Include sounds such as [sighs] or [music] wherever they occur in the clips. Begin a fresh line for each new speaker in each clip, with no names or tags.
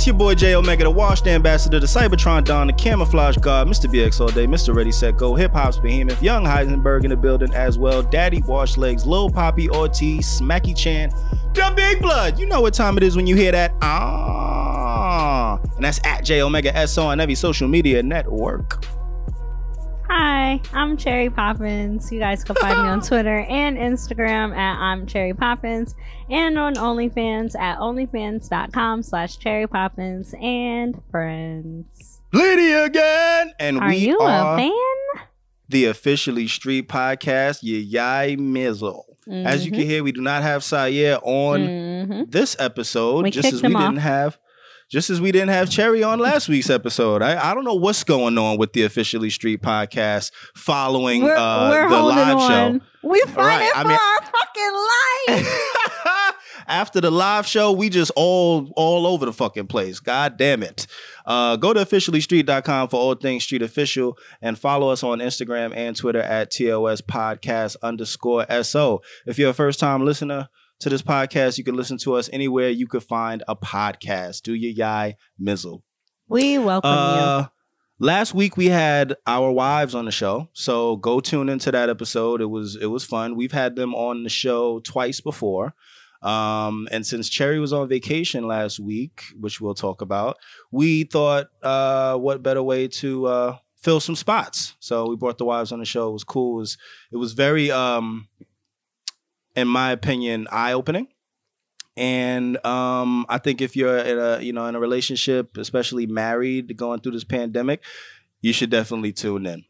It's your boy J Omega, the washed ambassador, the Cybertron Don, the camouflage god, Mr. BX all day, Mr. Ready Set Go, hip hop's behemoth, Young Heisenberg in the building as well, Daddy Wash Legs, Lil Poppy Ortiz, Smacky Chan, the Big Blood. You know what time it is when you hear that? Ah, and that's at J Omega S on every social media network.
Hi, I'm Cherry Poppins. You guys can find me on [laughs] Twitter and Instagram at I'm Cherry Poppins and on OnlyFans at onlyfans.com slash Cherry Poppins and friends.
Liddy again, and
Are
we
you
are
a fan?
the officially street podcast. Yai mizzle. As you can hear, we do not have Syer on
hmm
this episode,
We
just as we
him
didn't have, just as we didn't have Cherry on last week's episode. I, I don't know what's going on with the officially street podcast following
We're,
uh,
we're
the live
on. We fight
Right,
it
I
for
mean-
our fucking life. [laughs]
After the live show, we just all all over the fucking place. God damn it. Uh, go to officiallystreet.com for all things street official and follow us on Instagram and Twitter at TOS podcast underscore SO. If you're a first time listener to this podcast, you can listen to us anywhere you could find a podcast. Do your yai mizzle.
we welcome you.
Uh, last week we had our wives on the show, so go tune into that episode. It was it was fun. We've had them on the show twice before. Um, and since Cherry was on vacation last week, which we'll talk about, we thought, uh, what better way to uh, fill some spots? So we brought the wives on the show. It was cool. It was, it was very, um, in my opinion, eye opening. And um, I think if you're in a you know in a relationship, especially married, going through this pandemic, you should definitely tune in.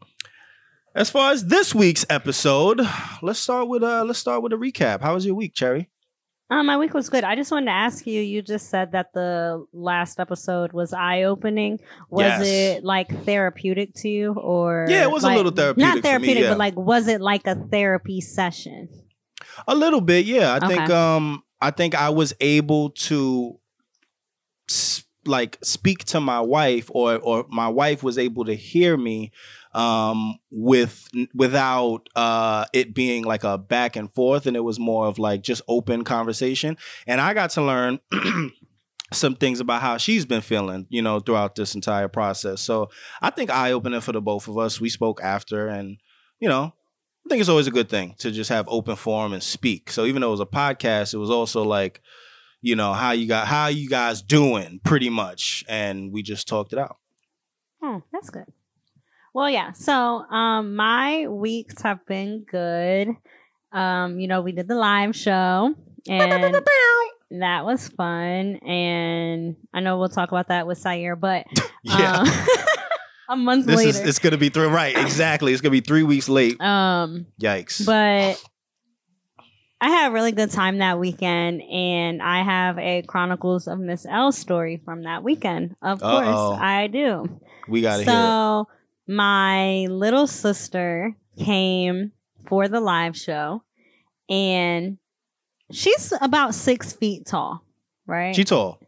As far as this week's episode, let's start with uh let's start with a recap. How was your week, Cherry?
Um, my week was good. I just wanted to ask you. You just said that the last episode was eye opening. Was
Yes.
it like therapeutic to you, or
Yeah, it was a little therapeutic me,
Not therapeutic,
yeah.
but like, was it like a therapy session?
A little bit, yeah. I think um I think I was able to s- like speak to my wife or or my wife was able to hear me um with without uh it being like a back and forth and it was more of like just open conversation and I got to learn [clears throat] some things about how she's been feeling, you know, throughout this entire process. So I think eye opening for the both of us. We spoke after and you know, I think it's always a good thing to just have open forum and speak. So even though it was a podcast, it was also like, you know, how you got how you guys doing pretty much. And we just talked it out.
Oh, that's good. Well, yeah. So, um, my weeks have been good. Um, you know, we did the live show, and that was fun. And I know we'll talk about that with Syer, but [laughs]
Yeah.
um, [laughs] a month
this
later.
is it's gonna be three right, exactly. It's gonna be three weeks late.
um,
Yikes.
but I had a really good time that weekend, and I have a Chronicles of Miss L story from that weekend. Of
Uh-oh.
course, I do.
we gotta hear it.
so my little sister came for the live show, and she's about six feet tall, right?
She tall.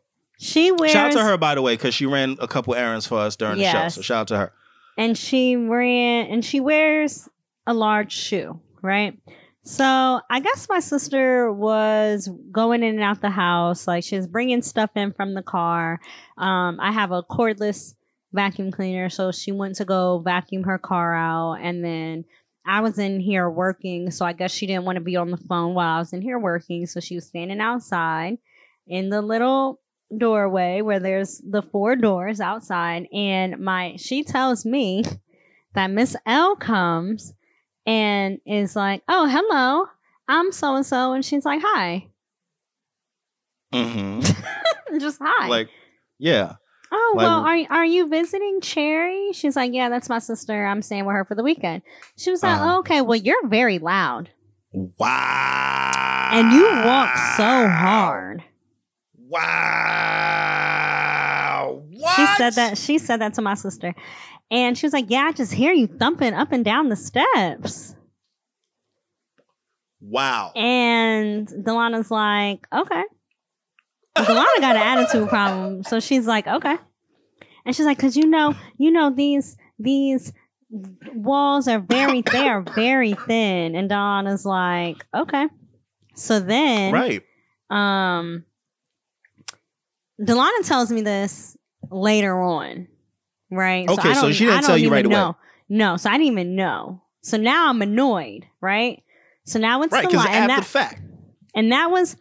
She wears
Shout out to her by the way, because she ran a couple errands for us during the show. So shout out to her.
and she ran and she wears a large shoe, right? So I guess my sister was going in and out the house, like she was bringing stuff in from the car. Um, I have a cordless vacuum cleaner, so she went to go vacuum her car out, and then I was in here working, so I guess she didn't want to be on the phone while I was in here working, so she was standing outside in the little doorway where there's the four doors outside and my she tells me that Miss L comes and is like, "Oh, hello. I'm so and so." And she's like, "Hi."
Mm-hmm. [laughs]
Just hi.
Like, yeah.
"Oh,
like-
well, are are you visiting Cherry?" She's like, "Yeah, that's my sister. I'm staying with her for the weekend." She was like,
Uh-huh.
oh, "Okay, well, you're very loud."
Wow.
And you walk so hard.
Wow. What?
She said that she said that to my sister. And she was like, Yeah, I just hear you thumping up and down the steps.
Wow.
And Delana's like, Okay. Delana got an attitude problem. So she's like, Okay. And she's like, Cause you know, you know, these these walls are very they are very thin. And Delana's like, Okay. So then
Right.
um Delana tells me this later on, right?
Okay,
I
so
don't-
she didn't
I
tell
don't
you right
even
away.
know. No, so I didn't even know. So now I'm annoyed, right? So now it's
Right,
the
because
li- and
after
that
the fact.
and that was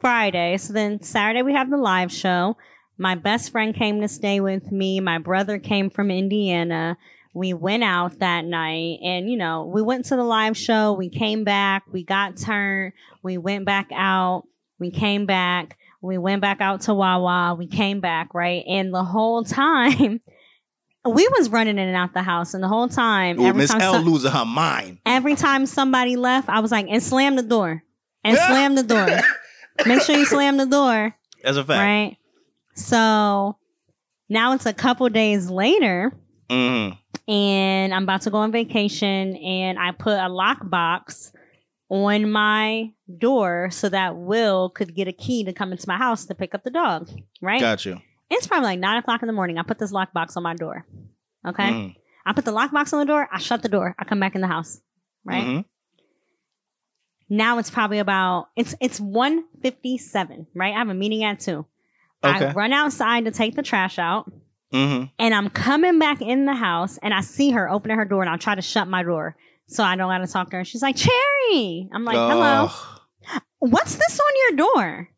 Friday. So then Saturday we have the live show. My best friend came to stay with me. My brother came from Indiana. We went out that night and you know, we went to the live show. We came back. We got turned. We went back out. We came back. We went back out to Wawa. We came back, right? And the whole time [laughs] we was running in and out the house and the whole time
Ooh,
every
Miss
time
L losing her mind.
every time somebody left, I was like, and slam the door. And slam the door. [laughs] Make sure you slam the door.
As a fact.
Right. So now it's a couple days later,
Mhm.
and I'm about to go on vacation, and I put a lockbox on my door so that Will could get a key to come into my house to pick up the dog. Right.
Got you.
It's probably like nine o'clock in the morning. I put this lockbox on my door. Okay.
Mhm.
I put the lockbox on the door. I shut the door. I come back in the house. Right.
Mhm.
now it's probably about it's it's 157 right i have a meeting at 2
Okay.
i run outside to take the trash out
Mhm.
and i'm coming back in the house and i see her opening her door and i'll try to shut my door so i don't gotta talk to her. She's like cherry! I'm like hello. What's this on your door?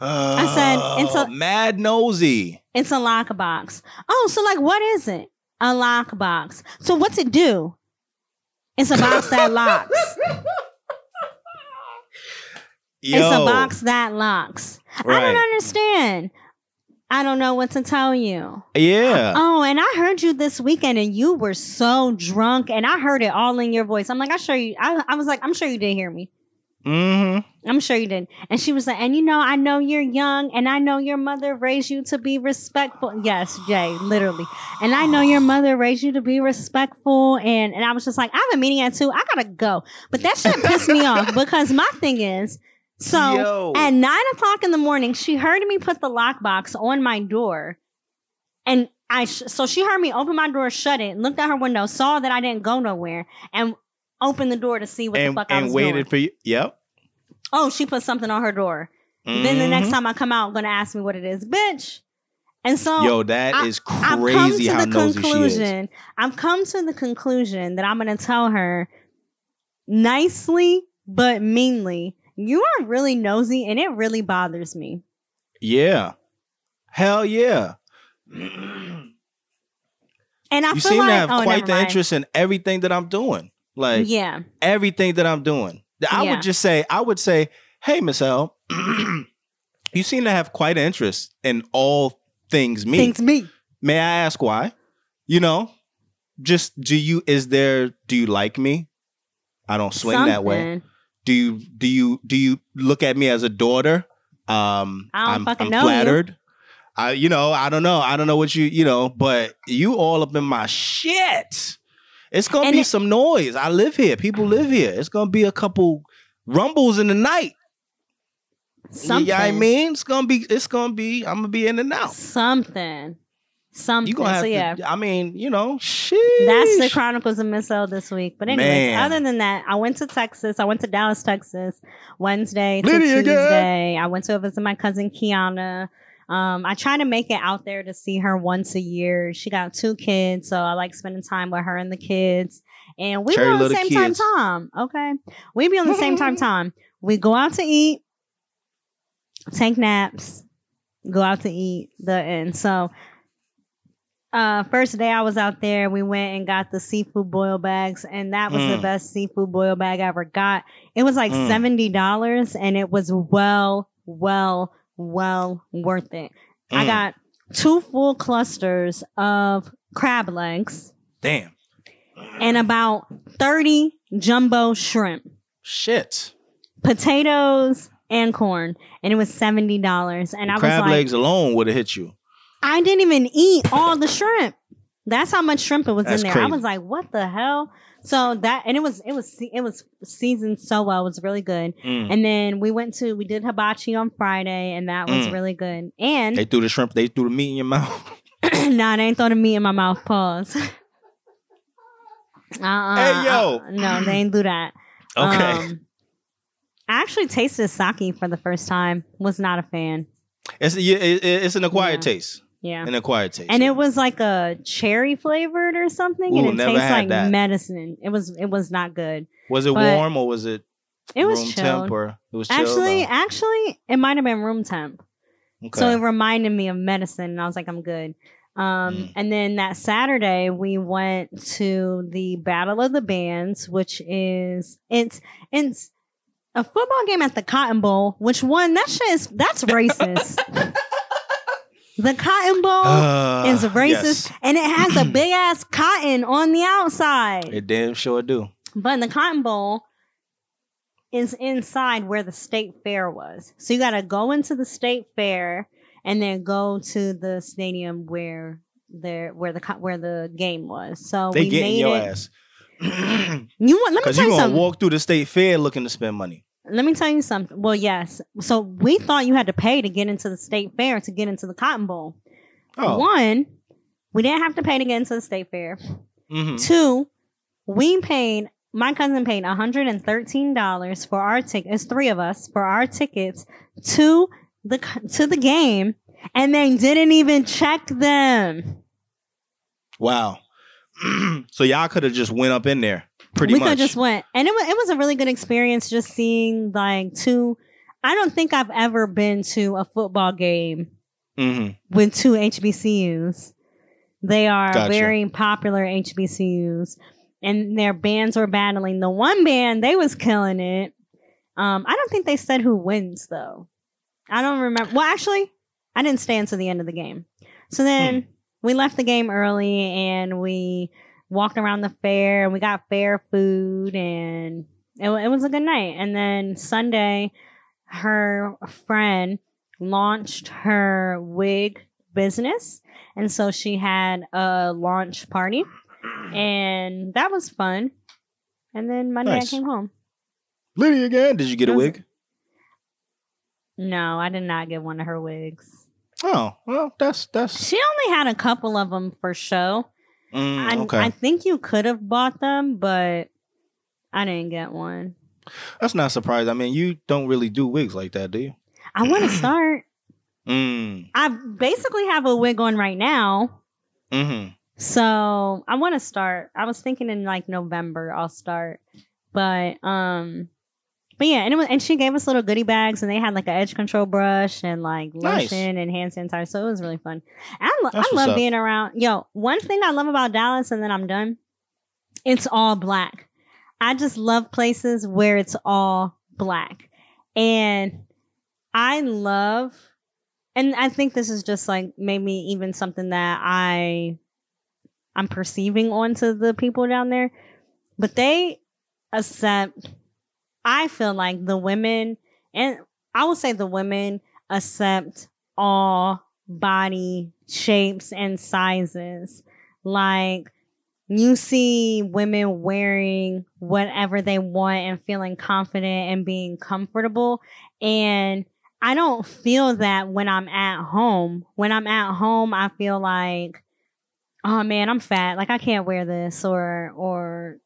I said, oh, it's a-
Oh, mad nosy.
it's a lockbox oh so like what is it? A lockbox so what's it do? It's a box that [laughs] locks.
Yo,
it's a box that locks. I don't understand i don't know what to tell you
Yeah.
Oh, and I heard you this weekend, and you were so drunk, and I heard it all in your voice. I'm like, I sure you. I, I was like, I'm sure you didn't hear me.
Mm-hmm.
I'm sure you did. And she was like, and you know, I know you're young, and I know your mother raised you to be respectful. Yes, Jay, literally. And I know your mother raised you to be respectful. And and I was just like, I have a meeting at two. I gotta go. But that shit pissed me off [laughs] because my thing is, so
Yo.
at nine o'clock in the morning, she heard me put the lockbox on my door, and I sh- so she heard me open my door, shut it, looked out her window, saw that I didn't go nowhere, and opened the door to see what
and
the fuck I was doing.
and waited for you. Yep.
Oh, she put something on her door. Then the next
Mhm.
time I come out, gonna ask me what it is, bitch. And so
Yo, that
I-
is crazy how nosy she is.
I've come to the conclusion that I'm gonna tell her nicely but meanly. You are really nosy, and it really bothers me.
Yeah. Hell yeah.
And I
you seem
like
to have
oh,
quite the
mind.
interest in everything that I'm doing. Like
yeah,
everything that I'm doing. I
Yeah.
would just say, I would say, hey, Miss L, [clears throat] you seem to have quite an interest in all things me.
Things me.
May I ask why? You know, just do you is there do you like me? I don't swing that way. Do you do you do you look at me as a daughter? Um
I don't
am
fucking
I'm
know you.
flattered. I you know, I don't know. I don't know what you, you know, but you all up in my shit. It's gonna
And
be
it-
some noise. I live here. People live here. It's gonna be a couple rumbles in the night.
Something.
You know what I mean? It's gonna be it's gonna be I'm gonna be in and out.
Something. Something.
You gonna have
so yeah.
to I mean, you know, shit.
That's the Chronicles of Miss L this week. But anyways,
Man.
other than that, I went to Texas. I went to Dallas, Texas, Wednesday to
Lydia girl.
Tuesday. I went to visit my cousin Kiana. Um, I try to make it out there to see her once a year. She got two kids, so I like spending time with her and the kids. And we
Cherry
be on the same time
kids.
time. Okay. We be on the same time [laughs] time. We go out to eat, take naps, go out to eat, the end. So uh first day I was out there, we went and got the seafood boil bags, and that was the
Mm.
best seafood boil bag I ever got. It was like
Mm.
seventy dollars, and it was well, well, well worth it. I
Mm.
got two full clusters of crab legs
damn.
and about thirty jumbo shrimp,
Shit.
potatoes, and corn, and it was seventy dollars. And I was
Crab
like,
legs alone would have hit you.
I didn't even eat all the shrimp. That's how much shrimp it was
That's
in there. I was like, what the hell? So that and it was it was it was seasoned so well. It was really good.
Mm.
And then we went to we did hibachi on Friday, and that was
Mm.
really good. And
They threw the shrimp, they threw the meat in your mouth. [clears throat] [laughs]
nah, they ain't throwing the meat in my mouth. Pause. [laughs] uh-uh,
Hey, yo.
uh, no, they ain't do that. [clears throat]
Okay.
Um, I actually tasted sake for the first time. Was not a fan.
It's it, it- it's an acquired
Yeah.
taste.
Yeah.
An acquired taste.
And it was like a cherry flavored or something,
Ooh,
and it tastes like
that.
medicine. It was it was not good.
was it
but-
warm or was it
It was
room
chilled.
temp or it was?
Actually,
or-
actually, it might have been room temp.
okay.
So it reminded me of medicine, and I was like, I'm good. Um,
Mm.
And then that Saturday, we went to the Battle of the Bands, which is it's it's a football game at the Cotton Bowl. Which one? That shit is that's racist. [laughs] the Cotton Bowl
Uh,
is racist,
yes.
and it has a [clears throat] big ass cotton on the outside.
It damn sure do.
But the Cotton Bowl is inside where the state fair was. So you got to go into the state fair and then go to the stadium where there where the where the game was. So
They
we
getting
made
your
it.
ass. [clears throat]
You want? Let me tell
you
you something.
walk through the state fair looking to spend money.
Let me tell you something. Well, yes. So we thought you had to pay to get into the state fair to get into the Cotton Bowl.
Oh,
One, we didn't have to pay to get into the state fair.
hmm
Two, we paid my cousin paid $113 for our ticket. It's three of us for our tickets to the to the game and they didn't even check them.
wow. [clears throat] so y'all could have just went up in there, pretty
we
much.
could just went. And it was it was a really good experience just seeing like two I don't think I've ever been to a football game
hmm
with two HBCUs. They are
Gotcha.
very popular HBCUs, and their bands were battling. The one band they was killing it. Um, I don't think they said who wins though. I don't remember. Well, actually, I didn't stay until the end of the game. So then we left the game early and we walked around the fair and we got fair food and it, it was a good night. And then Sunday, her friend launched her wig business. And so she had a launch party and that was fun. And then Monday
Nice.
I came home.
Liddy again. Did you get a wig?
No, I did not get one of her wigs.
Oh, well, that's that's
She only had a couple of them for show.
Mm,
I,
okay.
I think you could have bought them, but I didn't get one.
that's not surprising. I mean, you don't really do wigs like that, do you?
I want to start.
Mm.
I basically have a wig on right now.
hmm
So I want to start. I was thinking in like November I'll start, but um, but yeah, and it was, and she gave us little goodie bags, and they had like an edge control brush and like
Nice.
lotion and hand sanitizer. So it was really fun. I, lo- I love
up.
being around. Yo, one thing I love about Dallas, and then I'm done. It's all black. I just love places where it's all black, and I love. And I think this is just like maybe even something that I I'm perceiving onto the people down there, but they accept. I feel like the women, and I would say the women accept all body shapes and sizes. Like you see women wearing whatever they want and feeling confident and being comfortable. And I don't feel that when I'm at home. When I'm at home, I feel like, oh man, I'm fat. Like I can't wear this or or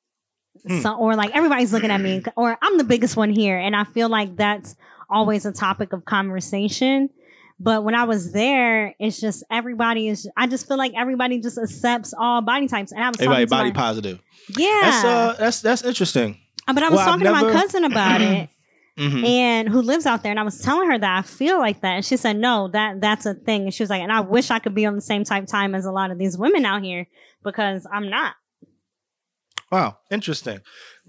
Hmm.
so, or like everybody's looking at me [clears throat] or I'm the biggest one here and I feel like that's always a topic of conversation. But when I was there, it's just everybody is I just feel like everybody just accepts all body types. And I was
Everybody body
my,
positive.
Yeah.
That's uh, that's that's interesting.
but I was
well, I've
talking to my cousin about it [clears throat]
hmm
and who lives out there and I was telling her that I feel like that and she said no that that's a thing and she was like and I wish I could be on the same type time as a lot of these women out here because I'm not
Wow, interesting.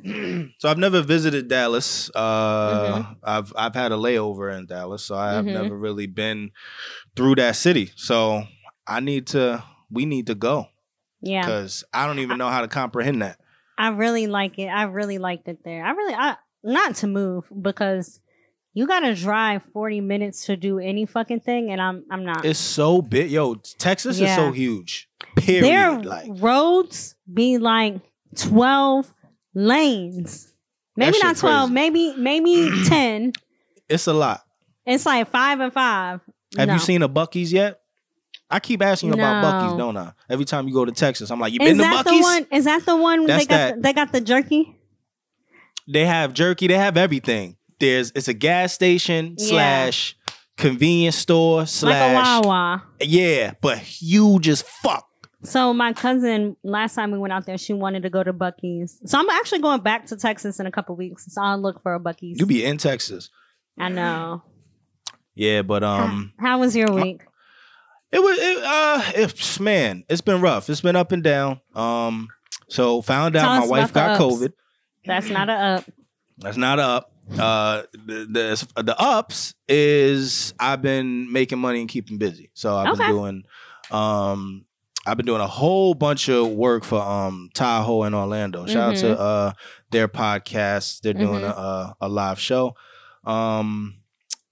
[clears throat] so I've never visited Dallas. Uh,
Mm-hmm.
I've I've had a layover in Dallas, so I have
Mhm.
never really been through that city. So I need to. We need to go
yeah
because I don't even know how to comprehend that.
I really like it I really liked it there I really I not to move because you gotta drive 40 minutes to do any fucking thing and I'm I'm not
It's so big, yo. Texas is so huge. Period.
their
like
roads be like 12 lanes maybe not 12
crazy.
maybe maybe [clears throat] 10
it's a lot.
it's like five and five
Have
No.
you seen a Buc-ee's yet? I keep asking you about
No.
Buc-ee's, don't I? Every time you go to Texas, I'm like, you been to
that the one? Is that the one? They got.
that-
The, they got the jerky.
They have jerky. They have everything. there's it's a gas station
Yeah.
slash convenience store
like
slash
Wawa.
yeah, but huge as fuck.
So my cousin, last time we went out there, she wanted to go to Buc-ee's. So I'm actually going back to Texas in a couple weeks. So I'll look for a Buc-ee's.
You be in Texas,
I know.
yeah, but um,
How was your week?
it was it, uh, it, man, it's been rough. It's been up and down. Um, so found out my wife got
ups.
COVID.
That's not a up.
That's not a up. Uh, the, the the ups is I've been making money and keeping busy. So I've
Okay.
been doing, um, I've been doing a whole bunch of work for um Tahoe and Orlando. Shout out
Mm-hmm.
to uh their podcast. They're doing a, a a live show, um,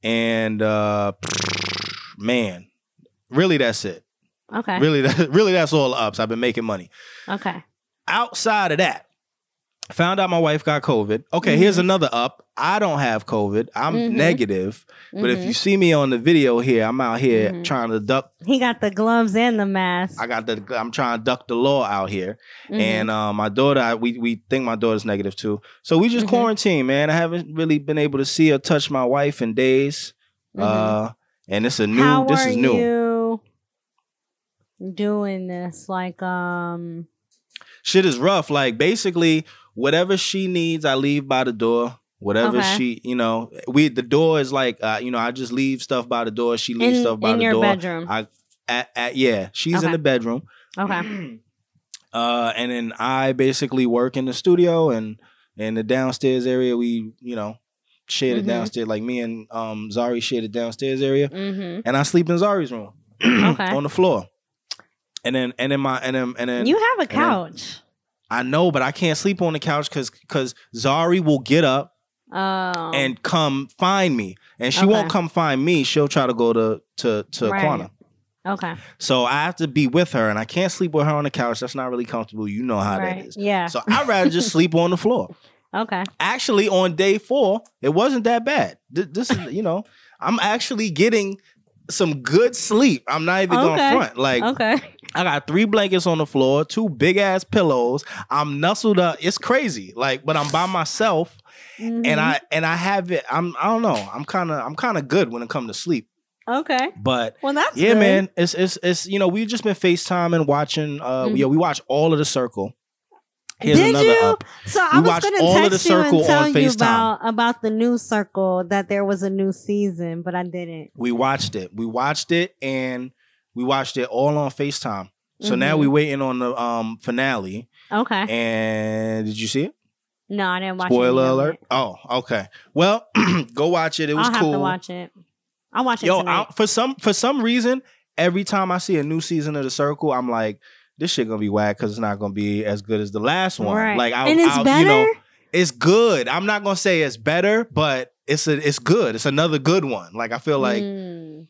and uh, man, really that's it.
Okay.
Really, that, [laughs] really that's all ups. I've been making money
Okay.
outside of that, found out my wife got COVID. Okay, here's
Mm-hmm.
another up. I don't have COVID. I'm
Mhm.
negative. But if
Mhm.
you see me on the video here, I'm out here
Mhm.
trying to duck.
he got the gloves and the mask.
I got the. I'm trying to duck the law out here.
Mhm.
And uh, my daughter, I, we we think my daughter's negative too. So we just
Mhm.
quarantine, man. I haven't really been able to see or touch my wife in days. Uh, and it's a new.
How
this
are
is new.
you doing this? Like, um,
shit is rough. Like basically, whatever she needs, I leave by the door. Whatever
Okay.
she, you know, we the door is like, uh, you know, I just leave stuff by the door. She leaves
in,
stuff by
in
the
your
door.
bedroom.
I at, at yeah, she's in the bedroom.
okay. [clears throat]
Uh, and then I basically work in the studio and in the downstairs area. We, you know, share the
Mhm.
downstairs. Like me and um Zari share the downstairs area,
Mm-hmm.
and I sleep in Zari's room [clears throat]
Okay.
on the floor. And then and then my and then and then
You have a
then-
couch.
I know, but I can't sleep on the couch because because Zari will get up
Oh.
and come find me, and she
Okay.
won't come find me. She'll try to go to to to
Right. Okay.
So I have to be with her, and I can't sleep with her on the couch. That's not really comfortable. You know how
right.
that is.
Yeah.
So I'd rather just [laughs] sleep on the floor.
okay.
Actually, on day four, it wasn't that bad. This is, you know, I'm actually getting some good sleep. I'm not even going front. Like
Okay.
I got three blankets on the floor, two big ass pillows. I'm nestled up. It's crazy. Like, but I'm by myself
Mhm.
and I and I have it. I'm I don't know. I'm kind of I'm kind of good when it comes to sleep.
Okay.
But
Well, that's
yeah,
good.
man, it's it's it's you know we've just been FaceTime and watching. Uh,
Mhm.
yeah, we watch all of the Circle. Here's
Did you?
up.
So I
We
was
watched
going
all
to
of the
text you
Circle
and tell
on
you
FaceTime.
about about the new circle that there was a new season, but I didn't.
We watched it. We watched it, and we watched it all on Facetime. So now
Mhm.
we waiting on the um finale.
Okay.
And did you see it?
No, I didn't watch.
Spoiler
any of
alert.
it.
Oh, okay. Well, [clears throat] go watch it. It was
I'll have
cool.
to watch it. I'll watch it
Yo. I, for some for some reason, every time I see a new season of the Circle, I'm like, this shit gonna be whack because it's not gonna be as good as the last one.
right.
Like, I,
and it's
I,
better.
you know, it's good. I'm not gonna say it's better, but it's a, it's good. It's another good one. Like I feel like
Mm.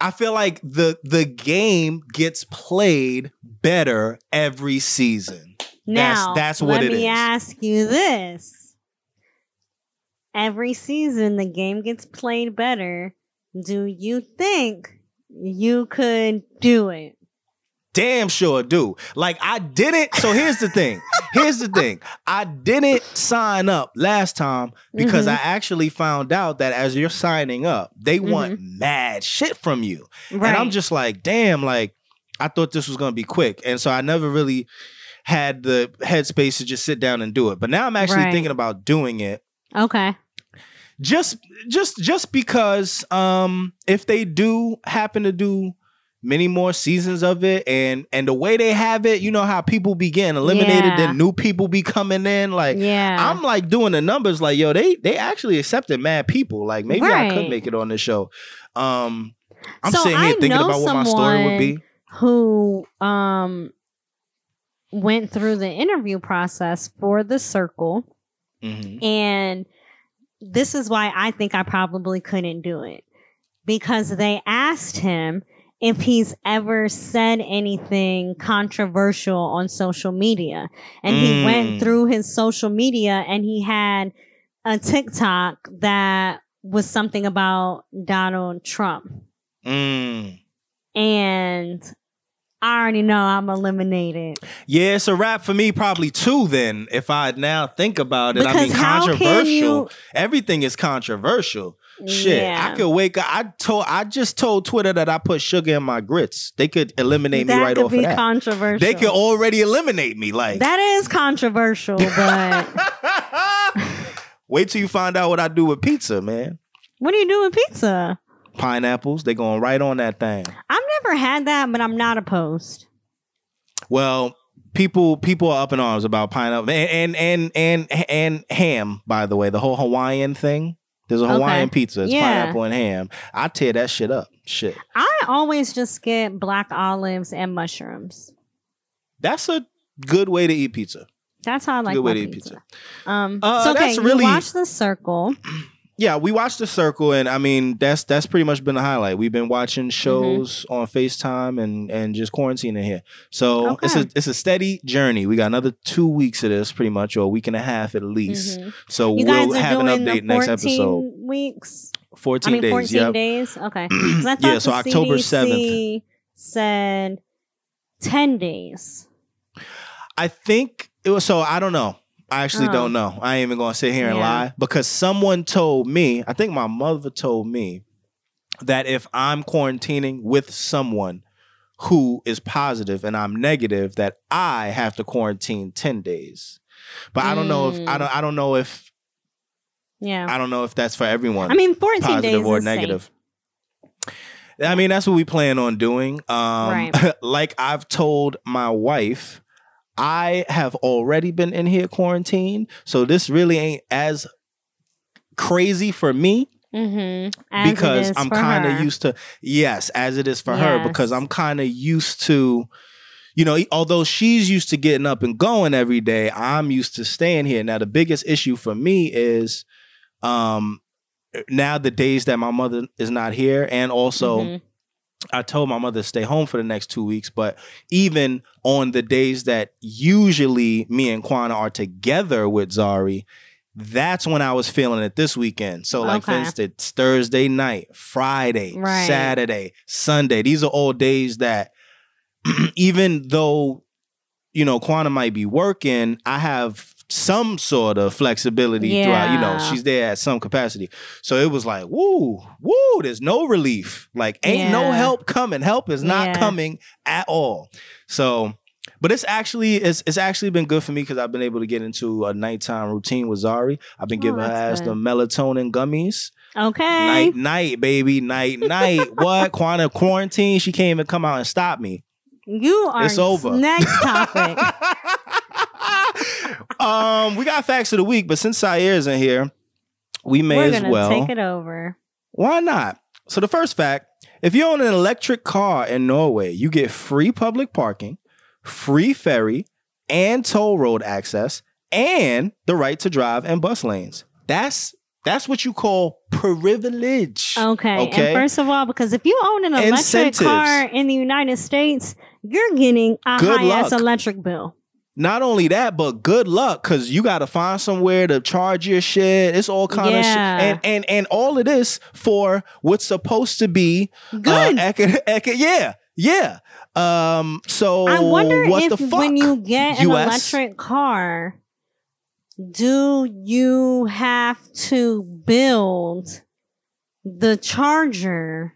I feel like the the game gets played better every season.
Now,
that's what
let
it
me
is.
ask you this: Every season, the game gets played better. Do you think you could do it?
Damn sure do. Like I didn't. So here's the thing. [laughs] Here's the thing. I didn't sign up last time because
Mhm.
I actually found out that as you're signing up, they want mad shit from you.
Right.
And I'm just like, damn, like I thought this was gonna be quick. And so I never really had the headspace to just sit down and do it. But now I'm actually
Right.
thinking about doing it
okay.
just just just because um if they do happen to do many more seasons of it and and the way they have it you know how people be getting eliminated
Yeah.
then new people be coming in like
yeah.
i'm like doing the numbers like yo they they actually accepted mad people like maybe i could make it on this show um i'm
So
sitting here
I
thinking about what my story would be
who um went through the interview process for the circle
Mhm.
and this is why I think I probably couldn't do it because they asked him if he's ever said anything controversial on social media and he
Mm.
went through his social media and he had a TikTok that was something about Donald Trump
Mm.
and I already know I'm eliminated.
Yeah, it's a wrap for me, probably too. Then, if I now think about it, I
Because
mean,
how can
controversial.
you-
Everything is controversial. Shit,
Yeah.
I could wake up. I told, I just told Twitter that I put sugar in my grits. They could eliminate me right
could
off
be
of that.
controversial.
They could already eliminate me. Like,
that is controversial, [laughs] but
wait till you find out what I do with pizza, man.
what do you do with pizza?
Pineapples, They're going right on that thing.
I've never had that, but I'm not opposed.
Well, people people are up in arms about pineapple and and and and, and ham. By the way, the whole Hawaiian thing. There's a Hawaiian
Okay.
pizza. It's
Yeah.
pineapple and ham. I tear that shit up. Shit.
I always just get black olives and mushrooms.
That's a good way to eat pizza.
That's how I like
good way to eat
pizza.
pizza.
Um,
Uh,
so okay,
that's really-
you watch the circle. [clears throat]
Yeah, we watched the circle, and I mean that's that's pretty much been the highlight. We've been watching
Mm-hmm.
shows on Facetime and and just quarantining here. So it's a it's a steady journey. We got another two weeks of this, pretty much, or a week and a half at least.
Mhm.
So
You
we'll have an update next episode.
weeks.
Fourteen
I mean,
days.
14
yep.
days. Okay. [clears throat]
Yeah, so October
CDC said 10 days.
I think it was so I don't know. I actually
Oh.
don't know. I ain't even gonna sit here and
Yeah.
lie because someone told me, I think my mother told me that if I'm quarantining with someone who is positive and I'm negative, that I have to quarantine 10 days. But I don't know if I
Mm.
don't I don't know if
Yeah.
I don't know if that's for everyone
I mean, 14
positive
days
or negative.
Safe.
I mean, that's what we plan on doing. Um,
Right. [laughs]
like I've told my wife, I have already been in here quarantined, so this really ain't as crazy for me
Mm-hmm.
because I'm kind of used to yes, as it is for her because I'm kind of used to you know, although she's used to getting up and going every day, I'm used to staying here. Now the biggest issue for me is um now the days that my mother is not here and also
Mhm.
I told my mother to stay home for the next two weeks, but even on the days that usually me and Kwana are together with Zari, that's when I was feeling it this weekend. So, like for
Okay.
instance, Thursday night, Friday,
Right.
Saturday, Sunday. These are all days that, [clears throat] even though you know Kwana might be working, I have some sort of flexibility throughout. You know, she's there at some capacity. So it was like, woo, woo, there's no relief. Like, ain't no help coming. Help is not
Yeah.
coming at all. So, but it's actually it's it's actually been good for me because I've been able to get into a nighttime routine with Zari. I've been
Oh,
giving her
that's
ass the melatonin gummies.
Okay.
Night, night, baby, night, night. [laughs] what? Kwana quarantine? She can't even come out and stop me.
You are
It's over.
next topic. [laughs]
um, we got facts of the week, but since Syer's in here, we may
We're
as
gonna
well.
take it over.
Why not? So the first fact, if you own an electric car in Norway, you get free public parking, free ferry, and toll road access, and the right to drive and bus lanes. That's that's what you call privilege.
Okay.
Okay.
And first of all, because if you own an electric
Incentives.
car in the United States, you're getting a
Good
high ass
luck.
electric bill.
Not only that, but good luck because you got to find somewhere to charge your shit. It's all kind of shit, and and and all of this for what's supposed to be
Good.
Uh, eco- eco- yeah, yeah. Um. So
I wonder
what
if
the fuck?
when you get an
US?
electric car, do you have to build the charger?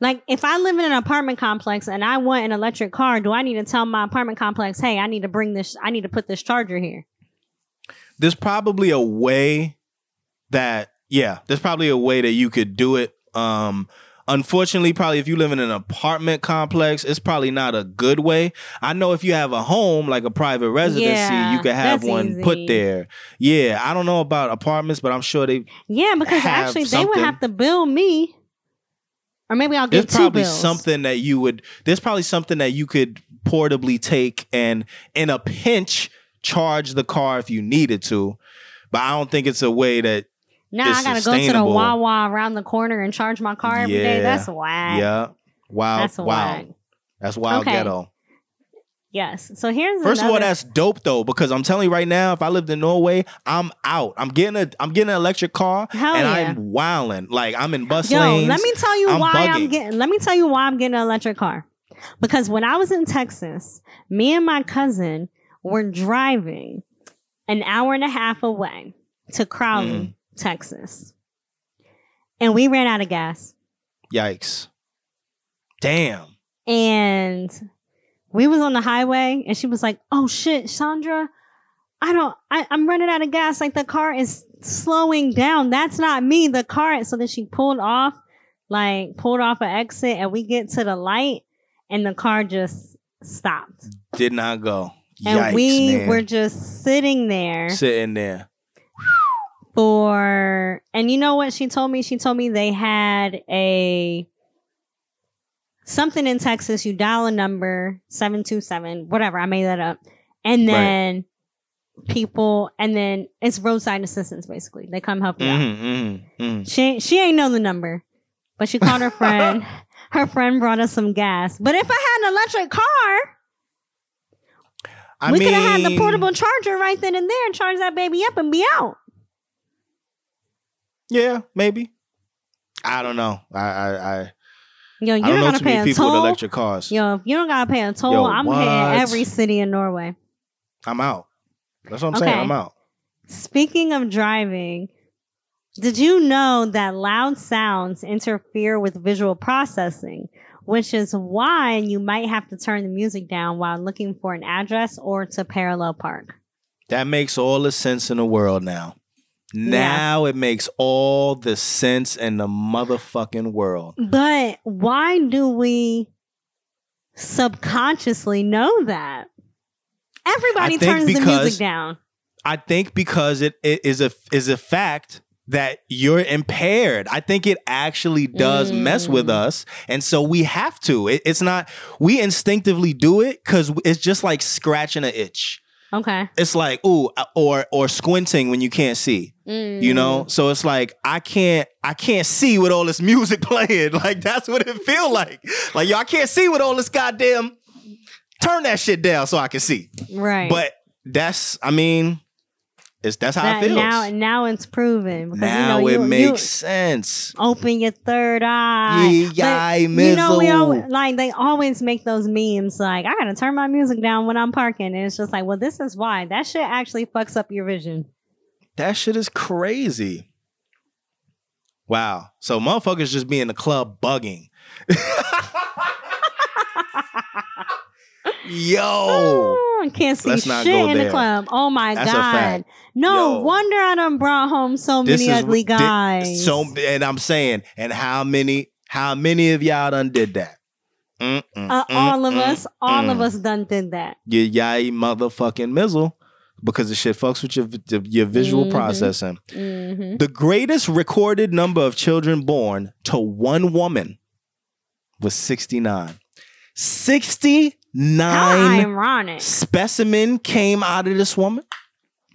Like, if I live in an apartment complex and I want an electric car, do I need to tell my apartment complex, hey, I need to bring this, I need to put this charger here?
there's probably a way that yeah, there's probably a way that you could do it. Um. Unfortunately, probably if you live in an apartment complex, it's probably not a good way. I know if you have a home, like a private residency,
Yeah,
you could have one put there. Yeah, I don't know about apartments, but I'm sure they
Yeah, because actually they would have to bill me. Or maybe I'll get
there's probably
bills.
something that you would there's probably something that you could portably take and in a pinch charge the car if you needed to but i don't think it's a way that
Now I
it's
gotta go to the. Wawa around the corner and charge my car every day.
Yeah.
That's whack.
yeah wow
That's whack.
that's wild
Okay.
ghetto
Yes. So here's
first of all that's dope though because i'm telling you right now if i lived in norway i'm out i'm getting a i'm getting an electric car
Hell
and
yeah.
i'm wilding like i'm in bus
Yo,
lanes
let me tell you
I'm
why I'm getting. Let me tell you why I'm getting an electric car. Because when I was in Texas, me and my cousin were driving an hour and a half away to Crowley,
Mm.
Texas. And we ran out of gas.
Yikes. Damn.
And we was on the highway and she was like, Oh shit, Sandra, I don't I, I'm running out of gas. Like the car is slowing down. That's not me. The car so then she pulled off, like pulled off an exit and we get to the light and the car just stopped.
Did not go.
And
Yikes,
we
man.
were just sitting there
sitting there.
for and you know what she told me? She told me they had a something in Texas, you dial a number, seven two seven, whatever, I made that up. And
Right.
then people and then it's roadside assistance basically. They come help you out.
Mm-hmm, mm-hmm, mm-hmm.
She ain't- she ain't know the number, but she called her [laughs] friend. her friend brought us some gas. But if I had an electric car,
I
we could have had the portable charger right then and there and charge that baby up and be out.
Yeah, maybe. I don't know. I I I,
Yo, you're
don't
not
know too
pay
many
a
people with
toll.
electric cars.
Yo, you don't gotta pay a toll,
Yo,
I'm
what?
hitting every city in Norway.
I'm out. That's what I'm saying. I'm out.
Speaking of driving, did you know that loud sounds interfere with visual processing, which is why you might have to turn the music down while looking for an address or to parallel park?
That makes all the sense in the world now. Now it makes all the sense in the motherfucking world.
But why do we subconsciously know that? Everybody turns the music down.
I think because it, it is a is a fact that you're impaired. I think it actually does mess with
Mm.
us, and so we have to. It, it's not we instinctively do it because it's just like scratching an itch.
Okay.
It's like ooh, or or squinting when you can't see. You know,
Mm.
so it's like I can't I can't see with all this music [laughs] playing. Like that's what it feel like. Like yo, I can't see with all this goddamn. Turn that shit down so I can see.
Right.
But that's I mean, it's that's how
That-
it feels.
now, now it's proven. Because,
now
you know,
it
you,
makes
you
sense.
open your third eye.
Yeah,
you know, we always, like they always make those memes. Like I gotta turn my music down when I'm parking, and it's just like, well, this is why that shit actually fucks up your vision.
That shit is crazy. Wow. So motherfuckers just be in the club bugging. [laughs] Yo.
Oh, I can't see shit in the club. Oh my
That's
god! No
Yo.
wonder I done brought home so
This
many ugly guys.
So and I'm saying, and how many, how many of y'all done did that? Mm, mm,
uh,
mm,
all of us, all of
mm.
us done did that.
You yay motherfucking mizzle because the shit fucks with your your visual
Mhm.
processing.
hmm
The greatest recorded number of children born to one woman was 69. 69
How ironic.
specimen came out of this woman.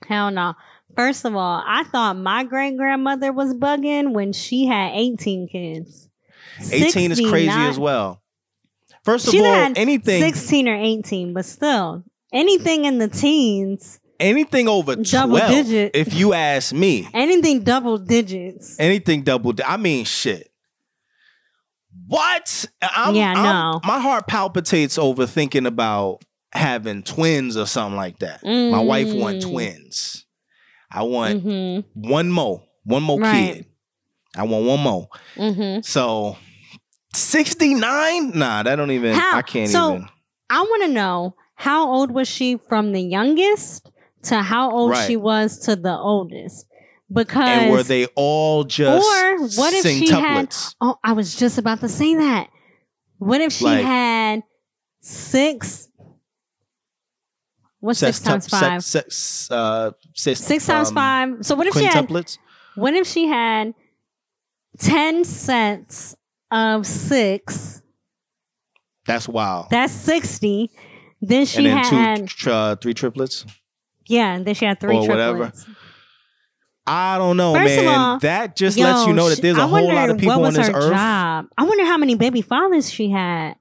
Hell no. First of all, I thought my great grandmother was bugging when she had 18 kids.
18 is crazy
69
as well. First of all, anything
16 or 18, but still, anything in the teens,
anything over
Double
12
digit.
if you ask me.
anything double digits.
Anything double di- I mean shit. What? I'm,
Yeah,
I'm-
no.
My heart palpitates over thinking about having twins or something like that. My wife want
Mm.
twins. I want
hmm
one more, one more
Right.
kid. I want one more.
hmm
So 69? Nah, that don't even
How?
I can't
So,
even.
I want to know how old was she from the youngest to how old
Right.
she was to the oldest? Because
And were they all just
Or what if
sing
she had- Oh, I was just about to say that. What if she
Like-
had six? What's six, times five?
Six, six, uh, six,
Six times
um,
five. So what if she had? What if she had ten sets of six?
That's wild.
That's sixty. Then she
and then
had
two, uh, three triplets.
yeah. And then she had three
Or whatever. I don't know,
First
man.
all,
that just
Yo,
lets you know that there's a
I
whole lot of people on this earth.
Job. I wonder how many baby fathers she had.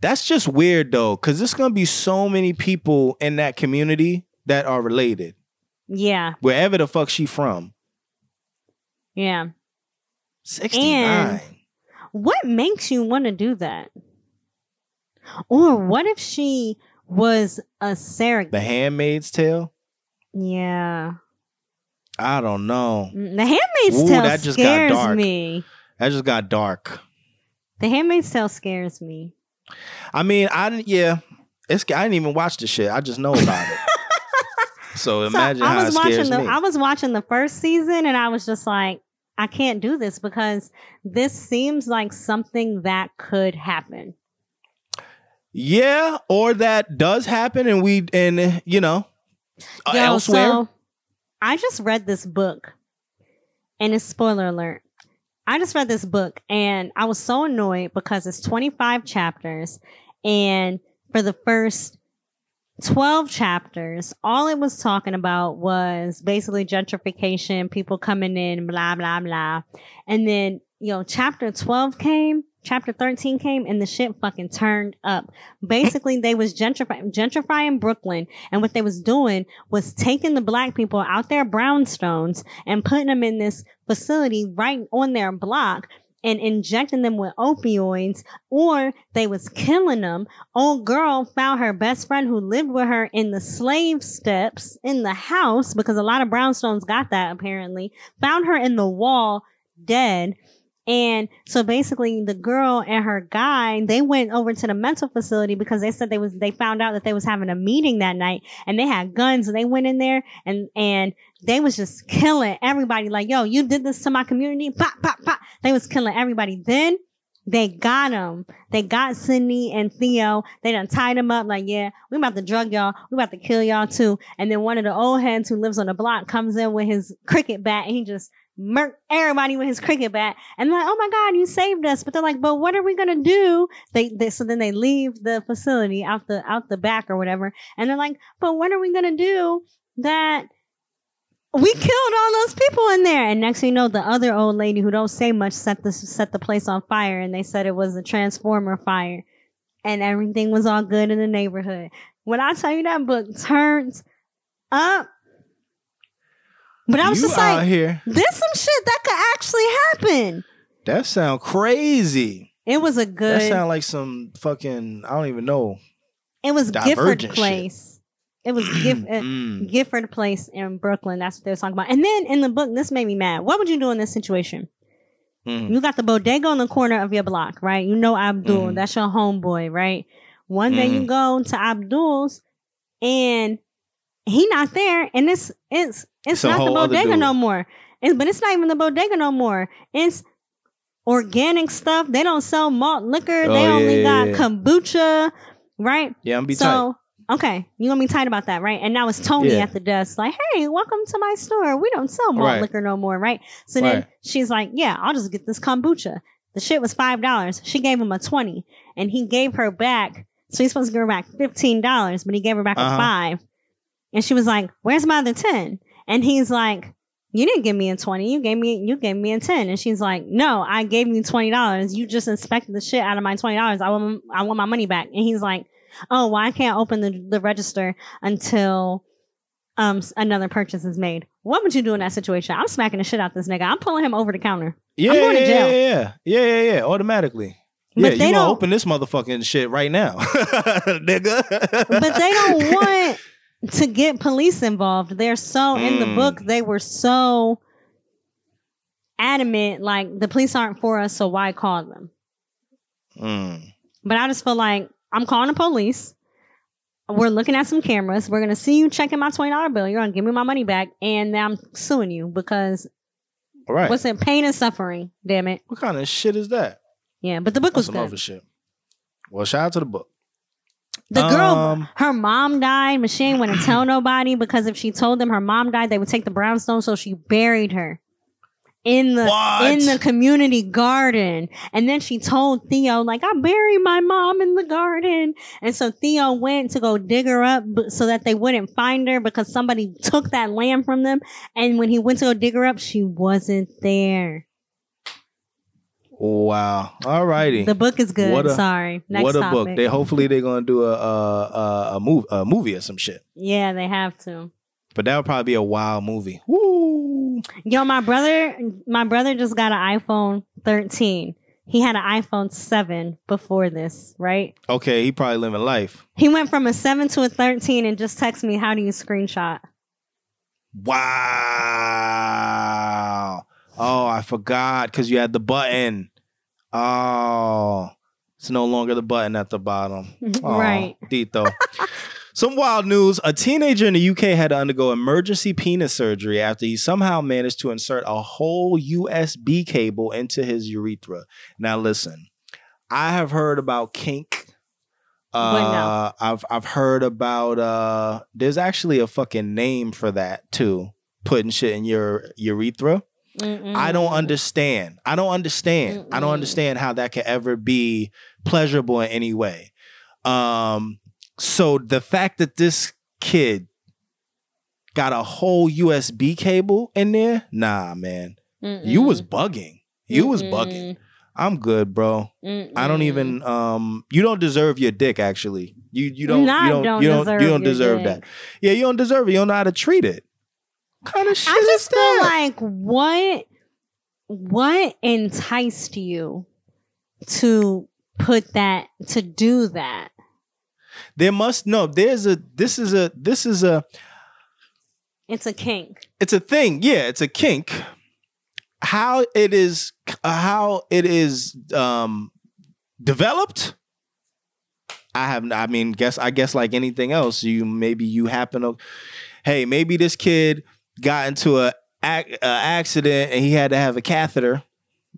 That's just weird though, because there's gonna be so many people in that community that are related,
Yeah,
wherever the fuck she from.
yeah.
Sixty nine.
What makes you want to do that? Or what if she was a surrogate?
The Handmaid's Tale.
yeah.
I don't know.
Mm, The Handmaid's
Ooh,
Tale
that just got
scares
dark.
me.
That just got dark.
The Handmaid's Tale scares me.
I mean, I didn't. Yeah, it's. I didn't even watch the shit. I just know about it. [laughs] so imagine
so I
how it
was watching
scares
the
me.
I was watching the first season and I was just like, I can't do this because this seems like something that could happen.
yeah, or that does happen, and we and you know
Yo,
elsewhere.
so I just read this book, and it's spoiler alert. I just read this book, and I was so annoyed because it's 25 chapters, and for the first 12 chapters, all it was talking about was basically gentrification, people coming in, blah, blah, blah. And then, you know, chapter 12 came, chapter 13 came, and the shit fucking turned up. Basically, they was gentrifying, gentrifying Brooklyn, and what they was doing was taking the black people out their brownstones and putting them in this facility right on their block and injecting them with opioids or they was killing them. Old girl found her best friend who lived with her in the slave steps in the house because a lot of brownstones got that apparently. Found her in the wall dead. And so basically the girl and her guy, they went over to the mental facility because they said they was, they found out that they was having a meeting that night and they had guns and they went in there and, and they was just killing everybody. Like, yo, you did this to my community. Pop, pop, pop. They was killing everybody. Then they got them. They got Sydney and Theo. They done tied them up. Like, yeah, we about to drug y'all. We about to kill y'all too. And then one of the old heads who lives on the block comes in with his cricket bat and he just murk everybody with his cricket bat. And like, oh my God, you saved us. But they're like, but what are we gonna do? They, they so then they leave the facility out the out the back or whatever. And they're like, but what are we gonna do that we killed all those people in there. And next thing you know, the other old lady who don't say much set the set the place on fire, and they said it was a transformer fire, and everything was all good in the neighborhood. When I tell you that book turns up, but I was
you
just like,
here.
this some shit that could actually happen.
That sound crazy.
It was a good.
That sound like some fucking. I don't even know.
it was Gifford
shit.
Place. It was Giff, [clears throat] uh,
Mm.
Gifford Place in Brooklyn. That's what they were talking about. And then in the book, this made me mad. What would you do in this situation?
Mm.
You got the bodega on the corner of your block, right? You know Abdul.
Mhm.
That's your homeboy, right? One day you
Mhm.
go to Abdul's and he not there, and it's it's it's
It's
not the bodega no more. It's, but it's not even the bodega no more. It's organic stuff. They don't sell malt liquor.
Oh,
they
yeah,
only
yeah,
got
yeah.
kombucha, right?
Yeah, I'm be tight.
so okay, you gonna be tight about that, right? And now it's Tony at the desk, like, "Hey, welcome to my store. We don't sell malt
Right.
liquor no more, right?" So then she's like, "Yeah, I'll just get this kombucha." The shit was five dollars. She gave him a twenty, and he gave her back. So he's supposed to give her back fifteen dollars, but he gave her back
Uh-huh.
a five. And she was like, "Where's my other 10? And he's like, "You didn't give me a twenty. You gave me you gave me a ten. And she's like, "No, I gave you twenty dollars. You just inspected the shit out of my twenty dollars. I want I want my money back." And he's like, "Oh, well, I can't open the the register until." Um, another purchase is made. What would you do in that situation? I'm smacking the shit out of this nigga. I'm pulling him over the counter.
yeah,
I'm going to
yeah. Yeah, yeah, yeah, yeah, yeah. Automatically.
But
yeah,
they
you
don't-
open this motherfucking shit right now, [laughs] nigga.
but they don't [laughs] want to get police involved. They're so in the
Mm.
book. They were so adamant, like the police aren't for us, so why call them?
Mm.
But I just feel like I'm calling the police. We're looking at some cameras. We're gonna see you checking my twenty dollar bill. You're gonna give me my money back, and then I'm suing you because
All right.
what's it? Pain and suffering. Damn it.
what kind of shit is that?
Yeah, but the book
That's
was
some
good.
other shit. Well, shout out to the book.
The girl,
Um,
her mom died, but she didn't want to tell nobody because if she told them her mom died, they would take the brownstone. So she buried her in the
What?
in the community garden. And then she told Theo, like, I buried my mom in the garden. And so Theo went to go dig her up so that they wouldn't find her because somebody took that land from them. And when he went to go dig her up, she wasn't there.
Wow. All righty.
The book is good.
What a-
Sorry. Next
what a
topic.
book. They hopefully they're gonna do a a a, a, move, a movie or some shit.
yeah, they have to.
But that would probably be a wild movie. Woo.
Yo, my brother, my brother just got an iPhone 13. he had an iPhone 7 before this, right?
Okay, he probably living life.
He went from a 7 to a 13 and just texted me, How do you screenshot?
Wow. Oh, I forgot because you had the button. Oh, it's no longer the button at the bottom. [laughs] Aw,
right.
Dito. [laughs] Some wild news. A teenager in the UK had to undergo emergency penis surgery after he somehow managed to insert a whole USB cable into his urethra. Now, listen, I have heard about kink. Uh, I've I've heard about uh, there's actually a fucking name for that too. Putting shit in your urethra. I don't understand. I don't understand. I don't understand how that could ever be pleasurable in any way. Um, so the fact that this kid got a whole USB cable in there, nah, man, you was bugging. You was bugging. I'm good, bro. I don't even. Um, you don't deserve your dick. Actually, you you don't. You don't.
don't
you don't.
deserve
You don't deserve
dick.
that. Yeah, you don't deserve it. You don't know how to treat it. Kind of shit
I
is
just feel
that?
like what what enticed you to put that to do that?
there must no. There's a. This is a. This is a.
It's a kink.
it's a thing. Yeah, it's a kink. How it is, how it is um, developed. I have. I mean, guess. I guess like anything else, you maybe you happen to. Hey, maybe this kid got into a, ac- a accident and he had to have a catheter.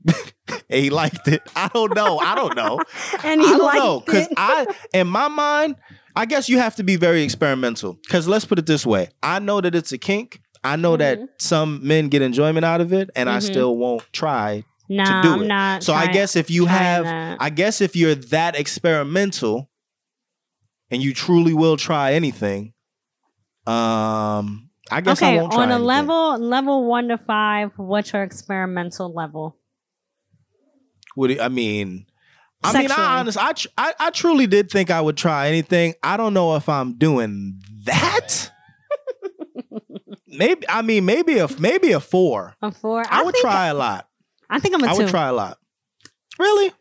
[laughs] and he liked it. I don't know. I don't know. [laughs]
And
I
you
don't
liked
know because
it.
I, in my mind, I guess you have to be very experimental. Because let's put it this way: I know that it's a kink. I know that
Mhm.
some men get enjoyment out of it, and I
Mhm.
still won't try.
nah,
do
I'm
it.
not.
So I guess if you have,
that.
I guess if you're that experimental, and you truly will try anything, um, I guess I
okay,
won't try
on a
anything.
level level one to five, what's your experimental level?
What do you- I mean, I mean,
Sexually.
I honest, I, tr- I, I truly did think I would try anything. I don't know if I'm doing that. [laughs] maybe, I mean, maybe a maybe a four.
A four?
I, would try a lot.
I think I'm a
I
two.
would try a lot. Really?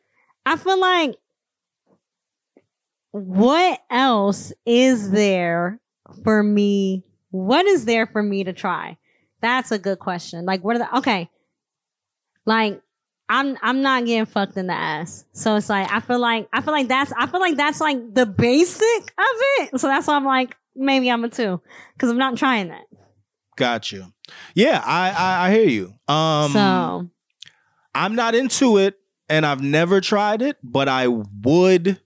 I feel like what else is there for me? What is there for me to try? That's a good question. Like what are the okay. Like I'm I'm not getting fucked in the ass. So it's like I feel like I feel like that's I feel like that's like the basic of it. So that's why I'm like, maybe I'm a two. Because I'm not trying that.
Got you. Yeah, I, I I hear you. Um,
so
I'm not into it, and I've never tried it, but I would.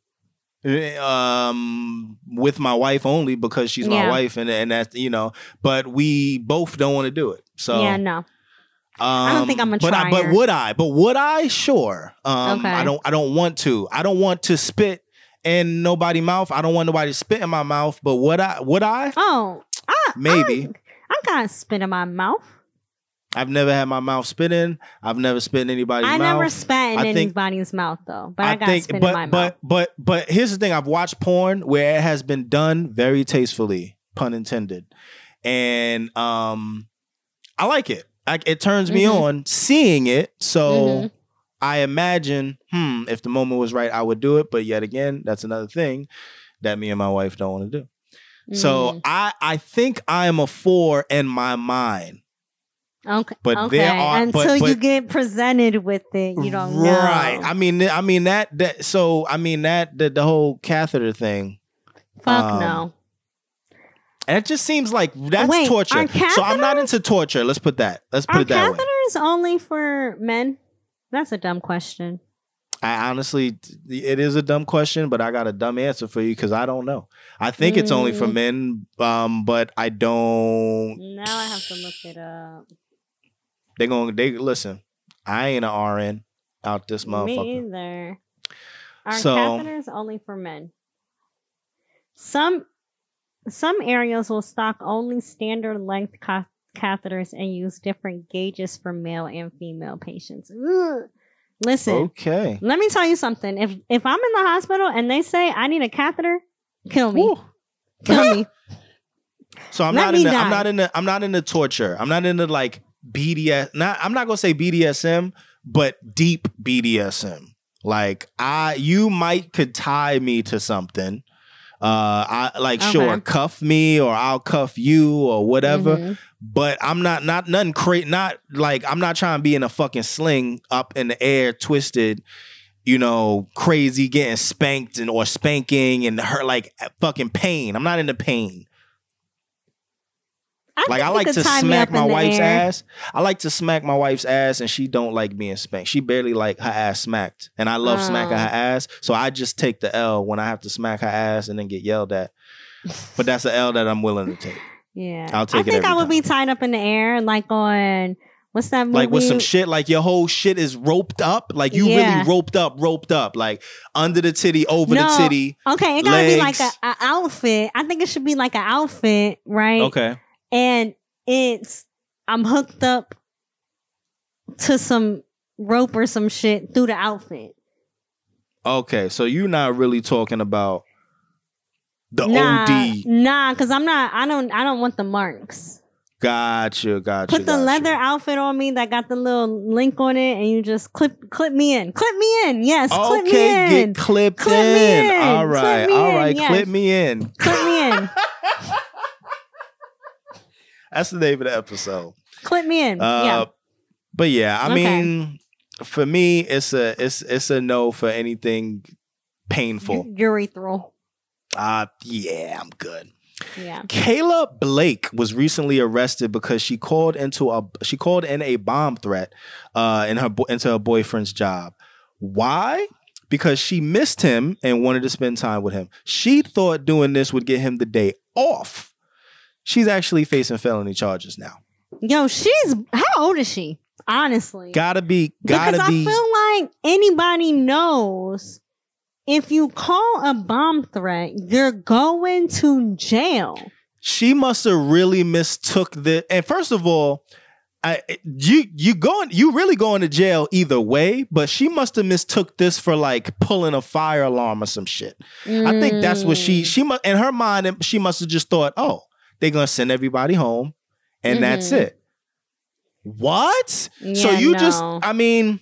Um, with my wife only because she's my
Yeah.
wife, and and that's you know. But we both don't want to do it. So
yeah, no.
Um,
don't think I'm a
but I, but would I? But would I? Sure. Um,
Okay.
I don't. I don't want to. I don't want to spit in nobody's mouth. I don't want nobody to spit in my mouth. But would I? Would I?
Oh, I,
Maybe.
I, am I got spit in my mouth.
I've never had my mouth spit in. I've never spit in anybody's
I
mouth.
never spat in
I think-
anybody's mouth though, but I, got spit
but
in my
but
mouth.
but but here's the thing: I've watched porn where it has been done very tastefully, pun intended, and um, I like it. I, it turns me
Mhm.
on seeing it. So
Mhm.
I imagine, hmm, if the moment was right, I would do it. But yet again, that's another thing that me and my wife don't want to do. So
Mm.
I I think I am a four in my mind.
Okay,
but
okay.
there are-
Until
but-
you get presented with it, you don't know.
right. I mean, I mean that that. So I mean that the, the whole catheter thing.
Fuck
um,
no.
And it just seems like that's
Wait,
torture. So I'm not into torture. Let's put that. Let's put it that way.
catheters only for men? That's a dumb question.
I honestly, it is a dumb question, but I got a dumb answer for you because I don't know. I think it's only for
Mm.
men, um, but I don't.
Now I have to look it up.
They going they listen. I ain't an RN out this
Me
motherfucker.
either. Are
So-
catheters only for men? Some some areas will stock only standard length ca- catheters and use different gauges for male and female patients. Ugh. Listen,
Okay.
let me tell you something. If if I'm in the hospital and they say I need a catheter, kill me.
Woo.
Kill me. [laughs]
So I'm
Let
not in the,
die.
I'm not in the I'm not in the torture. I'm not in the like BDS. Not I'm not gonna say BDSM, but deep BDSM. Like I, you might could tie me to something. Uh, I like
Okay.
sure cuff me or I'll cuff you or whatever.
Mhm.
But I'm not not nothing crazy. Not like I'm not trying to be in a fucking sling up in the air, twisted. You know, crazy getting spanked and or spanking and hurt like fucking pain. I'm not into pain.
I
Like I like to smack my wife's
air.
ass. I like to smack my wife's ass, and she don't like being spanked. She barely like her ass smacked, and I love smacking
Oh.
her ass. So I just take the L when I have to smack her ass and then get yelled at. [laughs] But that's the L that I'm willing to take.
Yeah,
I'll take
I think I would
time.
be tied up in the air, like on what's that movie?
Like with some shit, like your whole shit is roped up. Like you
Yeah.
really roped up, roped up, like under the titty, over the
No.
titty.
Okay, it gotta be like
legs.
a, a outfit. I think it should be like an outfit, right?
Okay.
And it's I'm hooked up to some rope or some shit through the outfit.
Okay. So you're not really talking about the
nah,
OD.
nah, because I'm not. I don't. I don't want the marks.
Gotcha. Gotcha.
Put the
gotcha.
leather outfit on me that got the little link on it, and you just clip clip me in. Clip me in. Yes, clip me
Okay,
in.
get clipped
Clip
in.
in.
All right, all right,
yes.
clip me in.
clip me in. [laughs]
That's the name of the episode.
clip me in.
Uh,
yeah.
But yeah, I
Okay.
mean, for me, it's a it's it's a no for anything painful.
Urethral.
Uh yeah, I'm good.
Yeah.
Kayla Blake was recently arrested because she called into a she called in a bomb threat uh in her into her boyfriend's job. Why? Because she missed him and wanted to spend time with him. She thought doing this would get him the day off. She's actually facing felony charges now.
Yo, she's how old is she? Honestly.
Gotta be, gotta
because
be.
I feel like anybody knows if you call a bomb threat, you're going to jail.
she must have really mistook the. And first of all, I you you going you really going to jail either way. But she must have mistook this for like pulling a fire alarm or some shit. I think that's what she
Mm.
she must in her mind. She must have just thought, oh, they're gonna send everybody home, and that's
Mhm.
it. What? so
Yeah,
you just. I mean,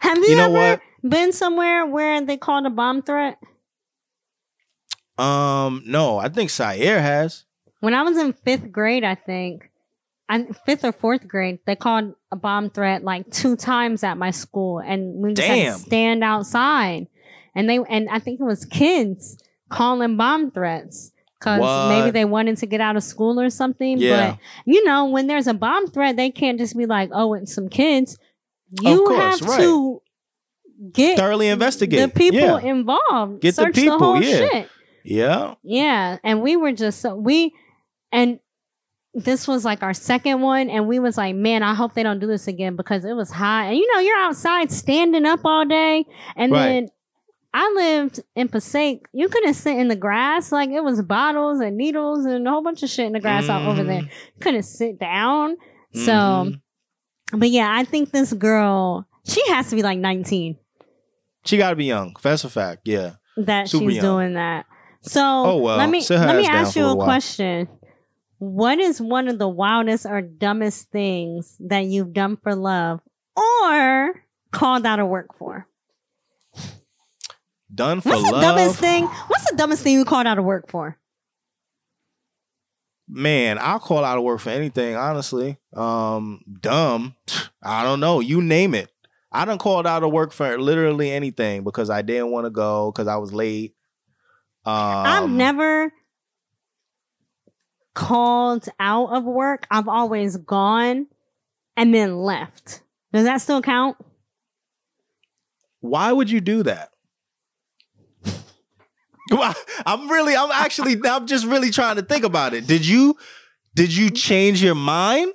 Have you,
you know
ever
what?
been somewhere where they called a bomb threat?
um, no, I think Syer has.
When I was in fifth grade, I think, I, fifth or fourth grade, they called a bomb threat like two times at my school, and we just had to stand outside. And they and I think it was kids calling bomb threats because maybe they wanted to get out of school or something.
Yeah.
But you know, when there's a bomb threat, they can't just be like, "Oh, it's some kids." You
course,
have
right.
to get
Thoroughly investigate.
the people
Yeah.
involved.
Get the
search
people,
whole
yeah.
shit.
Yeah.
Yeah, and we were just so we and this was like our second one and we was like, man, I hope they don't do this again because it was hot. And you know, you're outside standing up all day and
Right.
then I lived in Passaic. You couldn't sit in the grass. Like it was bottles and needles and a whole bunch of shit in the grass out over there.
Mhm.
You couldn't sit down. So,
Mhm.
but yeah, I think this girl, she has to be like 19
she got to be young. That's a fact. Yeah.
that
Super
she's
young.
doing that. So
Oh, well,
let me let me ask you
a
a question. What is one of the wildest or dumbest things that you've done for love or called out of work for?
Done for
What's the
love.
dumbest thing? What's the dumbest thing you called out of work for?
Man, I'll call out of work for anything, honestly. Um, dumb. [sighs] I don't know. You name it. I done called out of work for literally anything because I didn't want to go because I was late. Um,
I've never called out of work. I've always gone and then left. Does that still count?
Why would you do that? I'm really, I'm actually, I'm just really trying to think about it. Did you, did you change your mind,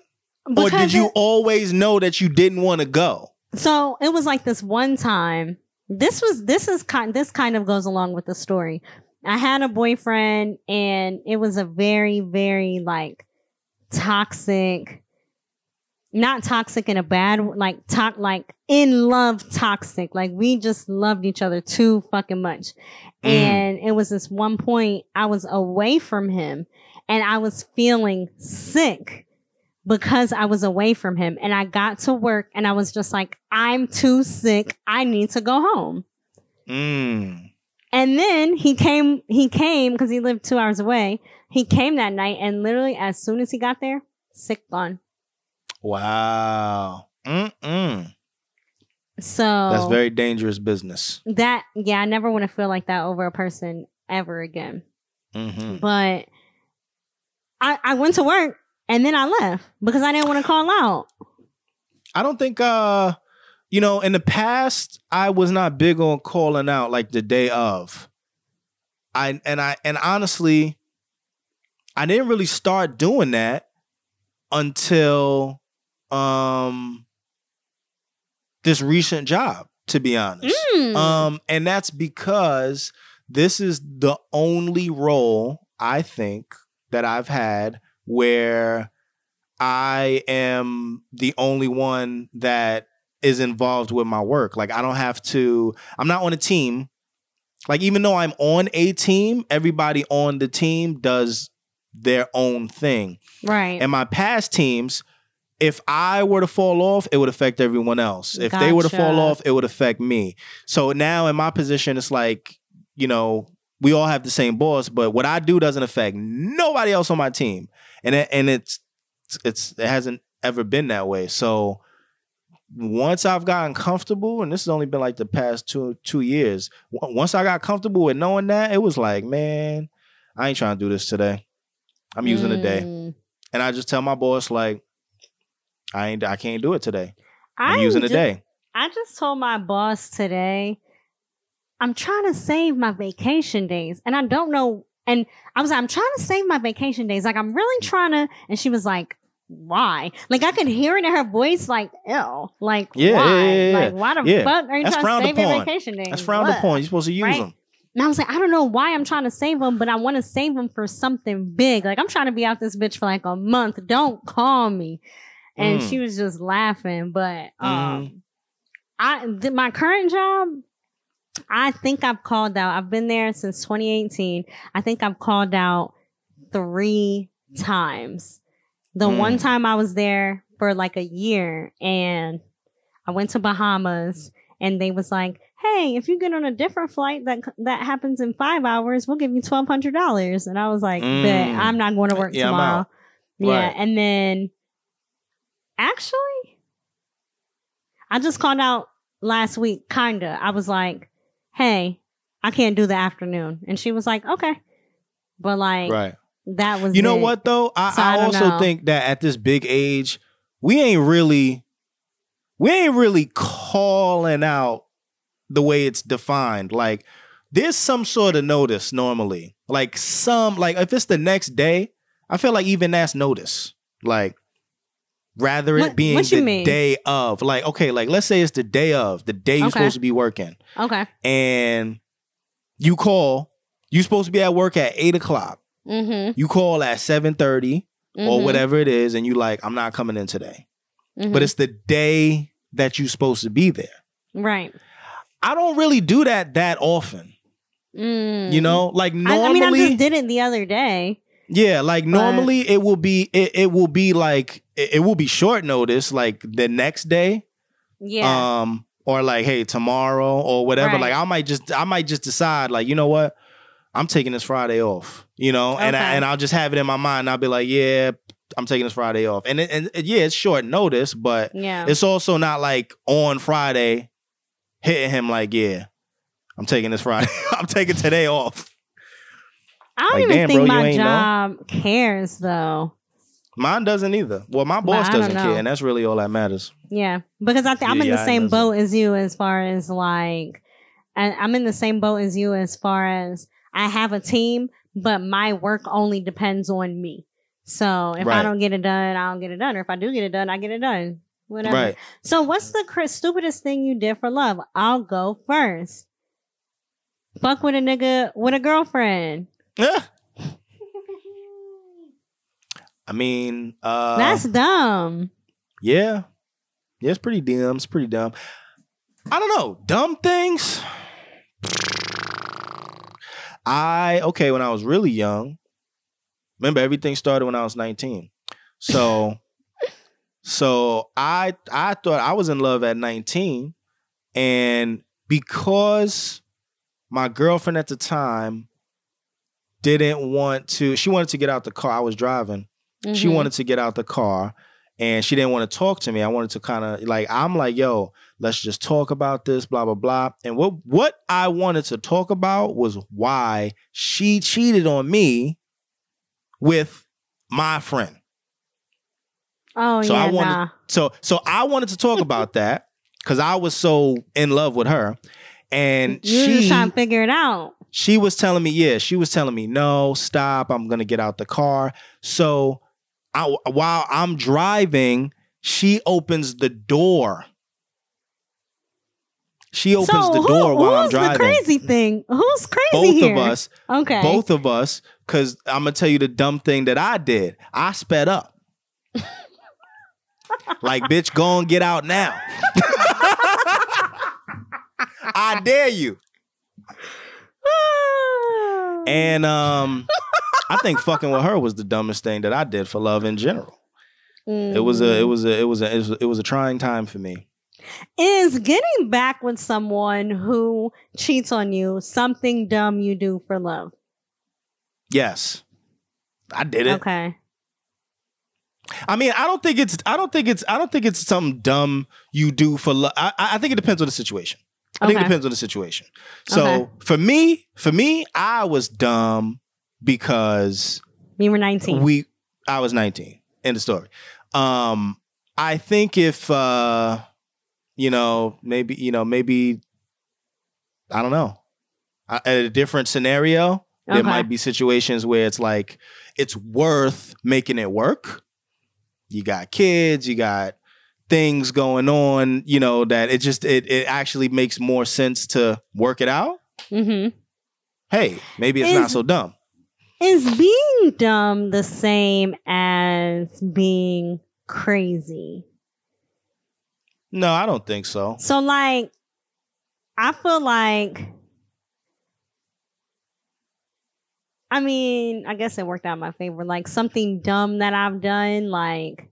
or did you
it-
always know that you didn't want to go?
So it was like this one time. This was this is kind this kind of goes along with the story. I had a boyfriend and it was a very very like toxic not toxic in a bad like talk like in love toxic like we just loved each other too fucking much
Mm.
and it was this one point i was away from him and i was feeling sick because I was away from him and I got to work and I was just like, I'm too sick. I need to go home.
Mm.
And then he came, he came because he lived two hours away. He came that night and literally as soon as he got there, sick gone.
Wow. Mm-mm.
So
That's very dangerous business.
that, yeah, I never want to feel like that over a person ever again.
hmm
But I, I went to work and then I left because I didn't want to call out.
I don't think uh you know, in the past I was not big on calling out like the day of. I and I and honestly I didn't really start doing that until um this recent job, to be honest.
Mm.
Um, and that's because this is the only role I think that I've had where I am the only one that is involved with my work. Like I don't have to, I'm not on a team. Like even though I'm on a team, everybody on the team does their own thing.
right.
And my past teams, if I were to fall off, it would affect everyone else. If they were to fall off, it would affect me. So now in my position, it's like, you know, we all have the same boss, but what I do doesn't affect nobody else on my team. And it, and it's it's it hasn't ever been that way. So once I've gotten comfortable, and this has only been like the past two two years. Once I got comfortable with knowing that, it was like, man, I ain't trying to do this today. I'm using the day
Mm.
and I just tell my boss like, I ain't, I can't do it today. I'm,
I'm
using the day.
I just told my boss today, I'm trying to save my vacation days. And I don't know. And I was like, I'm trying to save my vacation days. Like, I'm really trying to. And she was like, why? Like, I could hear it in her voice, like, ew. Like,
Yeah,
why?
yeah, yeah.
Like, why the fuck are you
That's
trying to save your vacation days?
That's frowned
What?
upon. You're supposed to use
Right?
them.
And I was like, I don't know why I'm trying to save them, but I want to save them for something big. Like I'm trying to be out this bitch for like a month. Don't call me. And
Mm.
she was just laughing. But um, I th- my current job, I think I've called out. I've been there since 2018. I think I've called out three times. The
Mm.
one time I was there for like a year, and I went to Bahamas, and they was like, "Hey, if you get on a different flight that that happens in five hours, we'll give you twelve hundred dollars." And I was like,
Mm.
I'm not going to work
Yeah,
tomorrow." Yeah,
Right.
and then actually, I just called out last week. Kinda, I was like, "Hey, I can't do the afternoon," and she was like, "Okay," but like
Right.
that was
You know
it.
what though? I,
So I
I also
know.
think that at this big age, we ain't really, we ain't really calling out the way it's defined. Like there's some sort of notice normally. Like some, like if it's the next day, I feel like even that's notice. Like rather it
What-
being
what
the
mean?
day of. Like okay, like let's say it's the day of, the day you're
Okay.
supposed to be working.
Okay.
and you call, you're supposed to be at work at eight o'clock.
Mm-hmm.
You call at seven or
Mhm.
whatever it is, and you're like, I'm not coming in today.
Mhm.
But it's the day that you're supposed to be there.
right.
I don't really do that that often.
Mm.
You know, like
I, I mean, I just did it the other day.
Yeah, like
but-
normally it will be, it, it will be like, it, it will be short notice, like the next day.
Yeah.
um or like hey tomorrow or whatever
Right.
like i might just i might just decide like you know what i'm taking this friday off you know and I, and I'll just have it in my mind i'll be like yeah i'm taking this friday off and, it, and it- yeah it's short notice but
yeah.
it's also not like on friday hitting him like yeah i'm taking this friday [laughs] i'm taking today off
I don't
like,
even
damn,
think
bro,
my
ain't know?
job cares though.
mine doesn't either well my boss doesn't
know.
care and that's really all that matters
Yeah, because I think I'm
Yeah,
in the
I
same boat as you as far as like, and I'm in the same boat as you as far as I have a team, but my work only depends on me. So if I don't get it done, I don't get it done. Or if I do get it done, I get it done. Whatever.
right
So what's the cr- stupidest thing you did for love? I'll go first. Fuck with a nigga with a girlfriend.
Yeah. [laughs] i mean uh
That's dumb.
Yeah. Yeah, it's pretty dumb. It's pretty dumb. I don't know. Dumb things. I okay, when I was really young, remember everything started when I was 19. So [laughs] so I I thought I was in love at 19 and because my girlfriend at the time didn't want to. She wanted to get out the car. I was driving. She
Mhm.
wanted to get out the car, and she didn't want to talk to me. I wanted to kind of like I'm like, yo, let's just talk about this, blah blah blah. And what what I wanted to talk about was why she cheated on me with my friend.
Oh
So
yeah,
I wanted-
nah.
So so I wanted to talk about [laughs] that because I was so in love with her, and
You
she
trying to figure it out.
She was telling me, yeah, she was telling me, no, stop, I'm gonna get out the car. So I, while I'm driving, she opens the door. She opens
so
the
who,
door while I'm
who's the
driving.
crazy thing? Who's crazy
Both
here?
of us,
Okay.
both of us, because I'm gonna tell you the dumb thing that I did. I sped up. [laughs] like, bitch, go and get out now. [laughs] I dare you. And um, I think fucking with her was the dumbest thing that I did for love in general. It was a, it was a, it was a, it was a, it was a trying time for me.
is getting back with someone who cheats on you something dumb you do for love.
Yes, I did it.
Okay.
I mean, I don't think it's, I don't think it's, I don't think it's something dumb you do for love. I, I think it depends on the situation. I think it depends on the situation. So
Okay.
for me, for me, I was dumb because
You were 19.
we I was 19. End of story. Um I think if uh you know, maybe you know, maybe I don't know. I- At a different scenario, there might be situations where it's like it's worth making it work. You got kids, you got things going on, you know, that it just it it actually makes more sense to work it out.
Mm-hmm.
Hey, maybe it's not so dumb.
Is being dumb the same as being crazy?
No, I don't think so.
So, like, I feel like, I mean, I guess it worked out in my favor. Like, something dumb that I've done, like,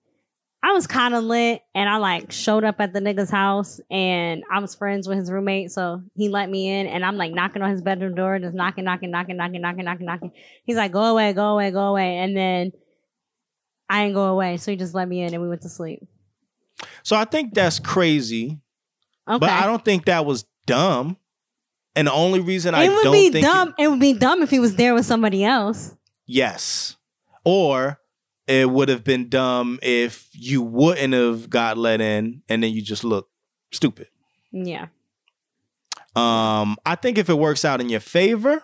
I was kind of lit and I like showed up at the nigga's house and I was friends with his roommate. So he let me in and I'm like knocking on his bedroom door, just knocking, knocking, knocking, knocking, knocking, knocking, knocking. He's like, go away, go away, go away. And then I didn't go away. So he just let me in and we went to sleep.
So I think that's crazy,
Okay.
but I don't think that was dumb. And the only reason I
it would
don't
be
think
dumb. It, would be dumb if he was there with somebody else.
yes, or it would have been dumb if you wouldn't have got let in, and then you just look stupid.
Yeah.
Um, I think if it works out in your favor,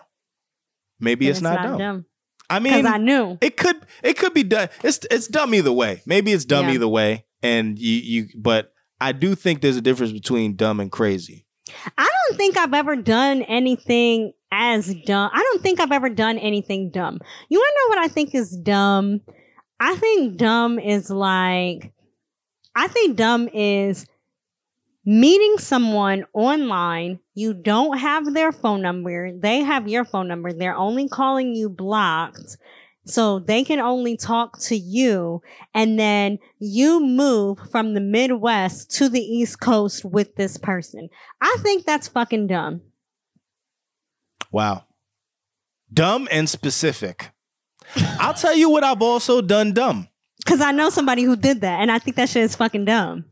maybe
Then
it's, not, dumb. I mean,
I knew.
it could it could be done. It's it's dumb either way. Maybe it's dumb
Yeah.
either way, and you you. But I do think there's a difference between dumb and crazy.
I don't think I've ever done anything as dumb. I don't think I've ever done anything dumb. You want to know what I think is dumb? I think dumb is like, I think dumb is meeting someone online. You don't have their phone number. They have your phone number. They're only calling you blocked. So they can only talk to you. And then you move from the Midwest to the East Coast with this person. I think that's fucking dumb.
Wow. Dumb and specific. I'll tell you what I've also done dumb.
Cause I know somebody who did that, and I think that shit is fucking dumb.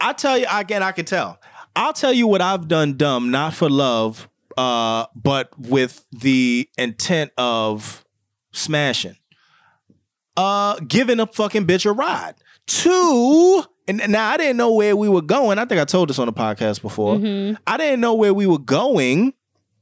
I'll tell you again, I can tell. I'll tell you what I've done dumb, not for love, uh, but with the intent of smashing. Uh giving a fucking bitch a ride. Two, and now I didn't know where we were going. I think I told this on the podcast before.
Mhm,
I didn't know where we were going.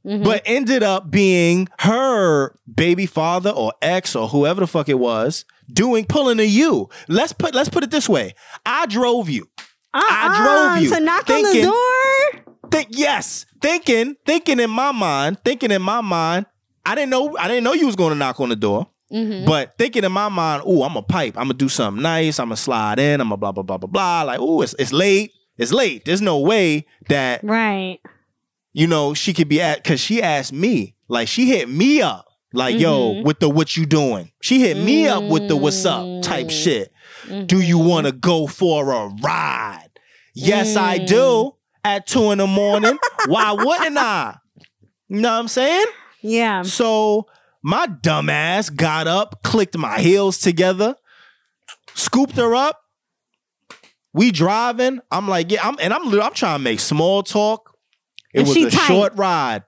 Mhm.
but ended up being her baby father or ex or whoever the fuck it was doing pulling a you. Let's put let's put it this way. I drove you. I drove you
Uh-uh, to knock on the door.
Think yes, thinking thinking in my mind, thinking in my mind. I didn't know I didn't know you was going to knock on the door.
Mhm.
But thinking in my mind, oh, I'm a pipe. I'm gonna do something nice. I'm gonna slide in. I'm gonna blah blah blah blah blah. Like, oh, it's it's late. It's late. There's no way that
Right.
You know, she could be at because she asked me, like she hit me up, like, yo,
Mhm.
with the what you doing? She hit me up with the what's up type
Mm.
shit. Do you
Mhm.
want to go for a ride? Yes, I
Mm.
do. At two in the morning. Why wouldn't I? You know what I'm saying?
Yeah.
So my dumbass got up, clicked my heels together, scooped her up. We driving. I'm like, yeah, I'm and I'm I'm trying to make small talk. It
And
was
she
a
tight.
short ride.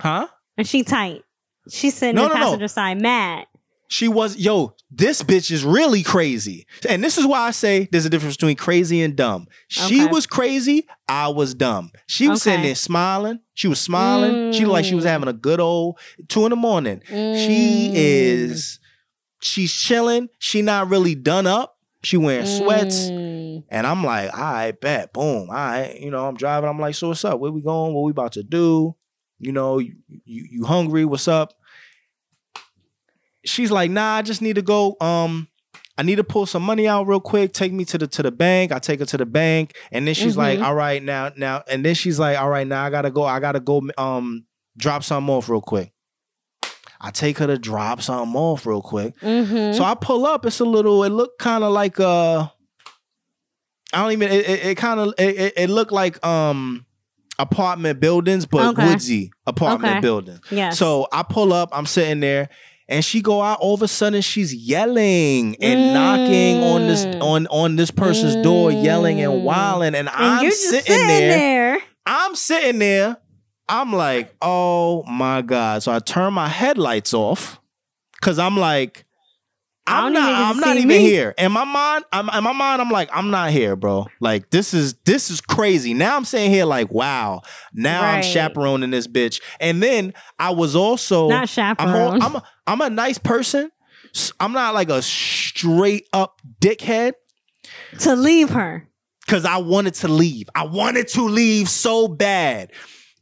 Huh?
And she tight. She's sitting
No,
in the
no, no.
passenger side mad.
She was, yo, this bitch is really crazy. And this is why I say there's a difference between crazy and dumb. She
Okay.
was crazy, I was dumb. She was sitting there smiling. She was smiling. She looked like she was
Mm.
having a good old two in the morning. She
Mm.
is, she's chilling. She not really done up. She wearing sweats.
Mm.
And I'm like, all right, bet, boom. All right. You know, I'm driving. I'm like, so what's up? Where we going? What we about to do? You know, you, you, you hungry? What's up? She's like, nah, I just need to go. Um, I need to pull some money out real quick. Take me to the to the bank. I take her to the bank. And then she's like,
Mhm.
all right, now, now, and then she's like, all right, now I gotta go. I gotta go um drop something off real quick. I take her to drop something off real quick.
Mhm.
So I pull up. It's a little. It looked kind of like a. I don't even. It it, it kind of it, it, looked like um apartment buildings, but
Okay.
woodsy apartment
Okay.
buildings.
yes.
So I pull up. I'm sitting there. And she go out. All of a sudden, she's yelling and knocking on this
Mm.
on on this person's door, yelling and
Mm.
And,
and
I'm sitting,
sitting
there.
there.
I'm sitting there. I'm like, oh my God. So I turn my headlights off because I'm like, I'm not, I'm not even
me.
here. In my mind, I'm in my mind, I'm like, I'm not here, bro. Like, this is this is crazy. Now I'm sitting here like, wow. Now I'm chaperoning this bitch. And then I was also
Not
I'm
chaperone.
all, I'm a, I'm a nice person. I'm not like a straight up dickhead
to leave her.
because I wanted to leave. I wanted to leave so bad.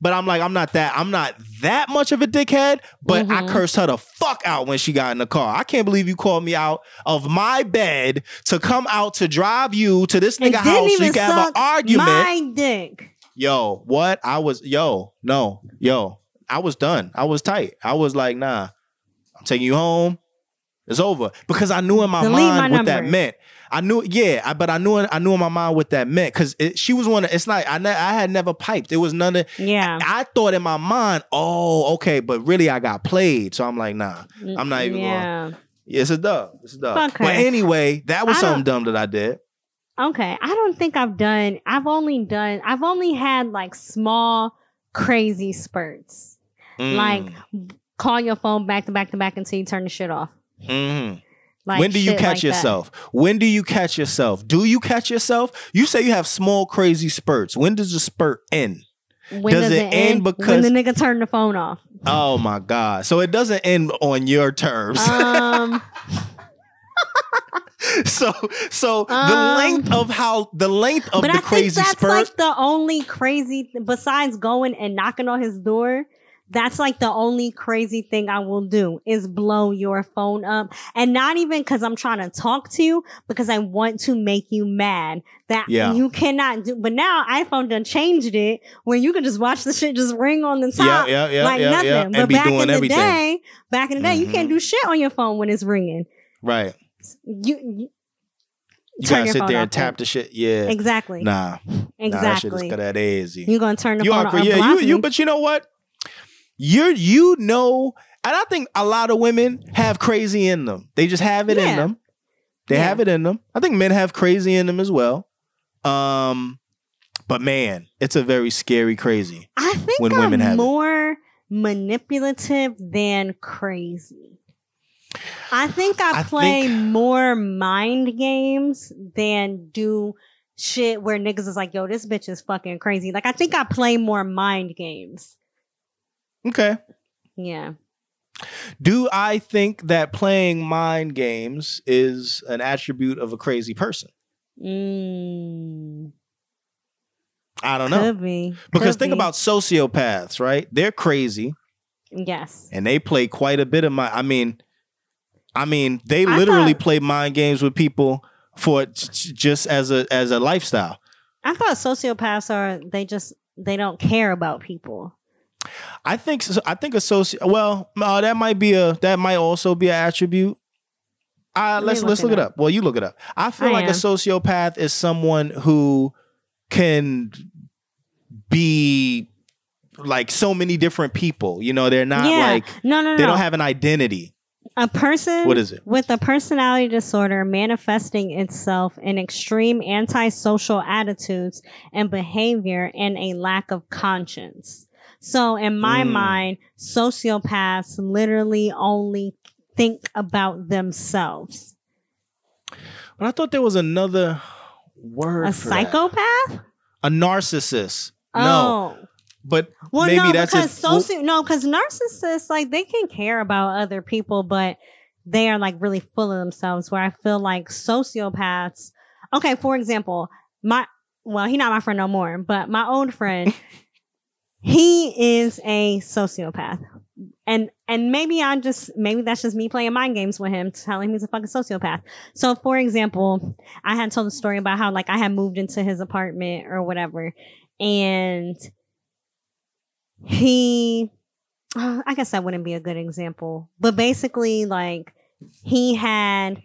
But I'm like, I'm not that, I'm not that much of a dickhead, but I
Mhm.
cursed her the fuck out when she got in the car. I can't believe you called me out of my bed to come out to drive you to this nigga house so you can have an argument.
My dick.
Yo, what? I was, yo, no, yo, I was done. I was tight. I was like, nah, I'm taking you home. It's over because I knew in my
Delete
mind
my
what that meant. I knew, yeah, I, but I knew, I knew in my mind what that meant because she was one. Of, it's like I, ne- I had never piped. It was none of.
Yeah.
I thought in my mind, oh, okay, but really I got played. So I'm like, nah, I'm not even going.
Yeah.
It's a dub. It's a dub.
Fuck
But anyway, that was
I
something dumb that I did.
Okay. I don't think I've done, I've only done, I've only had like small, crazy spurts.
Mm.
Like, call your phone back to back to back until you turn the shit off.
Mhm.
Like
when do you catch
like that.
yourself? When do you catch yourself? Do you catch yourself? You say you have small crazy spurts. When does the spurt end?
When
Does it end
When
because-
the nigga turned the phone off.
Oh my god! So it doesn't end on your terms.
Um, [laughs]
so so the
Um,
length of how the length of
but
the
I think
crazy
that's
spurt.
like the only crazy, besides going and knocking on his door. That's like the only crazy thing I will do is blow your phone up. And not even because I'm trying to talk to you, because I want to make you mad. That
Yeah.
you cannot do. But now iPhone done changed it where you can just watch the shit just ring on the top.
yeah, yeah, yeah,
like nothing. But back in the
everything.
day, back in the day, you can't
Mhm.
do shit on your phone when it's ringing.
right.
You, you,
You gotta sit there and tap the shit. Yeah.
Exactly.
Nah. Nah, that shit is
exactly.
got that easy.
You're gonna turn the
you
phone
are
off.
yeah, you you but you know what? You're you know, and I think a lot of women have crazy in them. They just have it in them. They
Yeah.
have it in them. I think men have crazy in them as well. Um but man, it's a very scary crazy.
I think
when
I'm
women have it.
more manipulative than crazy. I think I,
I
play
think-
more mind games than do shit where niggas is like, yo, this bitch is fucking crazy. Like I think I play more mind games.
Okay.
Yeah.
Do I think that playing mind games is an attribute of a crazy person?
Mm,
I don't know.
could be.
Because
Could
think
be.
about sociopaths, right? They're crazy.
yes.
and they play quite a bit of my. I mean, I mean, they
I
literally
thought-
play mind games with people for just as a as a lifestyle.
I thought sociopaths are they just they don't care about people.
I think I think a soci. Well, uh, that might be a that might also be an attribute. Uh,
Let
let's
look
let's
it
look it
up.
Well, you look it up. I feel
I
like a sociopath is someone who can be like so many different people. You know, they're not
yeah.
like
no, no, no.
they don't have an identity.
a person
What is it?
with a personality disorder manifesting itself in extreme antisocial attitudes and behavior and a lack of conscience. So in my
Mm.
mind, sociopaths literally only think about themselves.
But I thought there was another word.
A
for that.
psychopath?
A narcissist. No,
Oh.
but
Well,
maybe
no,
that's
because
a, well,
soci- no, because narcissists like they can care about other people, but they are like really full of themselves. Where I feel like sociopaths. Okay, for example, my well, he not my friend no more, but my old friend, [laughs] he is a sociopath, and and maybe I just maybe that's just me playing mind games with him, telling him he's a fucking sociopath. So, for example, I had told a story about how like I had moved into his apartment or whatever, and he uh, I guess that wouldn't be a good example. But basically like he had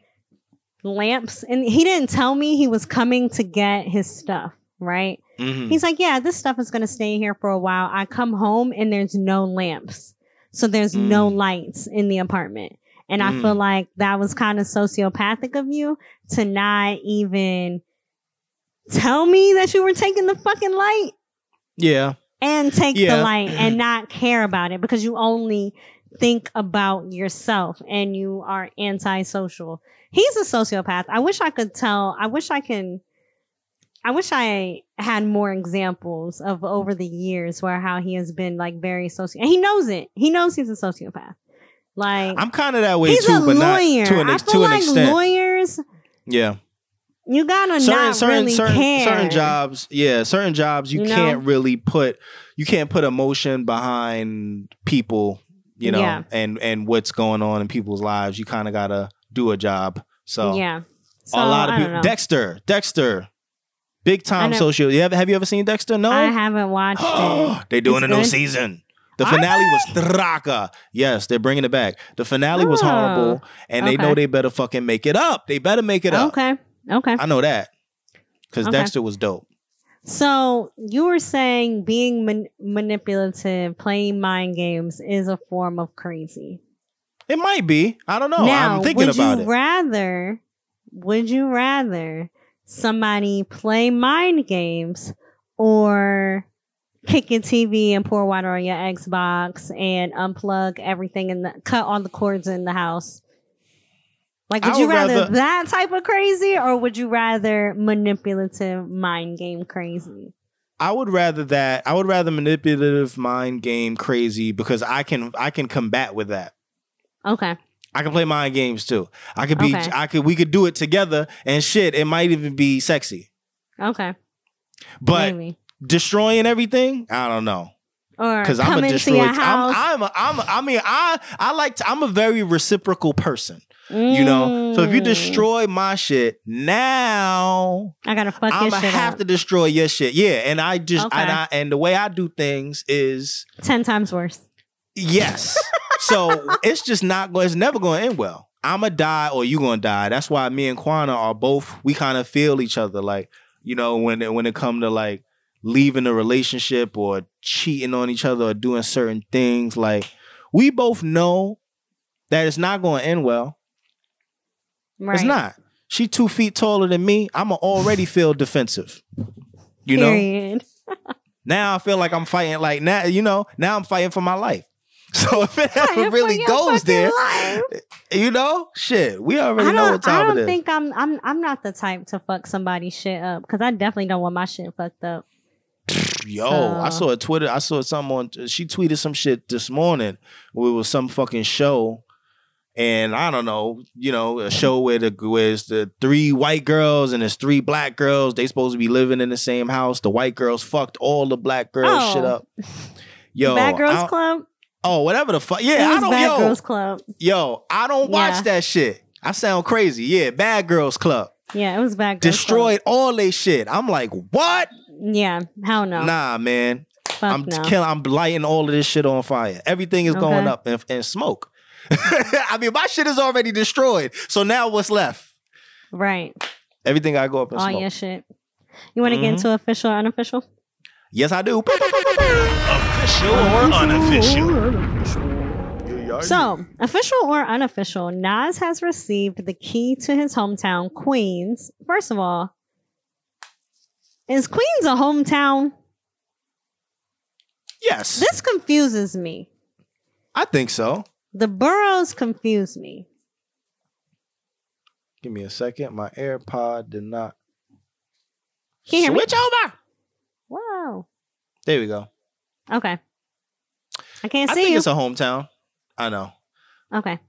lamps and he didn't tell me he was coming to get his stuff, right?
mhm.
He's like, "Yeah, this stuff is going to stay here for a while." I come home and there's no lamps. So there's no
Mm.
lights in the apartment. And I
Mm.
feel like that was kind of sociopathic of you to not even tell me that you were taking the fucking light
yeah.
and take
Yeah.
the light and [clears throat] not care about it because you only think about yourself and you are antisocial. He's a sociopath. I wish I could tell. I wish I can. I wish I had more examples of over the years where how he has been like very soci. And he knows it. He knows he's a sociopath. Like
I'm kind of that way
he's
too,
a
but not
lawyer.
to an,
I feel
to an
like
extent.
lawyers,
yeah.
you gotta
certain
not
certain
really
certain
care.
certain jobs yeah certain jobs you,
You know?
can't really put you can't put emotion behind people you know
Yeah.
and and what's going on in people's lives you kind of gotta do a job so
yeah. So,
a lot of people
know.
dexter dexter big time social you ever, have you ever seen dexter no
I haven't watched [gasps] it.
they're doing
It's
a new
good?
season the
Are
finale was Draka. Yes, they're bringing it back. The finale was
Oh,
horrible, and they
okay.
know they better fucking make it up. They better make it up.
Okay. Okay.
I know that because
Okay.
Dexter was dope.
So you were saying being man- manipulative, playing mind games is a form of crazy.
It might be. I don't know.
now,
I'm thinking
would
about
you
it.
rather? Would you rather somebody play mind games or kick your TV and pour water on your Xbox and unplug everything and cut all the cords in the house? Like,
I
would you rather,
rather-
that type of crazy, or would you rather manipulative mind game crazy?
I would rather that. I would rather manipulative mind game crazy because I can I can combat with that.
Okay.
I can play mind games too. I could be
Okay.
I could we could do it together and shit. It might even be sexy.
Okay.
But
Maybe.
destroying everything, I don't know.
Or
Because I'm a
your
I'm. I'm a, I'm a, I mean I I like to, I'm a very reciprocal person. You know. So if you
Mm.
destroy my shit now,
I gotta fuck
I'm gonna have
up.
to destroy your shit. Yeah, and I just
Okay.
and I and the way I do things is
ten times worse.
yes. So it's just not going. It's never going to end well. I'm gonna die or you gonna die. That's why me and Kwana are both. We kind of feel each other. Like you know when it, when it come to like leaving a relationship or cheating on each other or doing certain things. Like we both know that it's not going to end well.
Right.
It's not. She two feet taller than me. I'm going to already feel defensive. You know. [laughs] Now I feel like I'm fighting. Like now, you know. Now I'm fighting for my life. So [laughs] if it ever really goes there,
life.
you know, shit, we already know what
I don't think I'm I'm I'm not the type to fuck somebody's shit up because I definitely don't want my shit fucked up. [laughs]
Yo,
So-
I saw a uh, Twitter. I saw someone. She tweeted some shit this morning. Where it was some fucking show, and I don't know. You know, a show where the where it's the three white girls and there's three black girls. They supposed to be living in the same house. The white girls fucked all the black girls
Oh.
shit up. [laughs] Yo,
Bad Girls Club.
Oh whatever the fuck. Yeah, I don't.
Bad
yo,
Girls Club.
yo, I don't watch
Yeah.
that shit. I sound crazy. Yeah, Bad Girls Club
Yeah, it was Bad Girls
destroyed all they shit. I'm like, what?
Yeah, hell no.
Nah, man.
Fuck
I'm
no.
killing. I'm lighting all of this shit on fire. Everything is going up in, in smoke. [laughs] I mean, my shit is already destroyed. So now what's left?
right.
Everything I go up in
All
smoke.
your shit. You want to get
Mhm.
into official or unofficial?
Yes, I do.
Official or unofficial?
So, official or unofficial, Nas has received the key to his hometown, Queens. First of all, is Queens a hometown?
yes,
This confuses me.
I think so.
The boroughs confuse me.
Give me a second. My AirPod did not
Can you hear me?
switch over.
Wow.
There we go.
Okay. I can't
I
see
think
you.
it's a hometown. I know.
okay.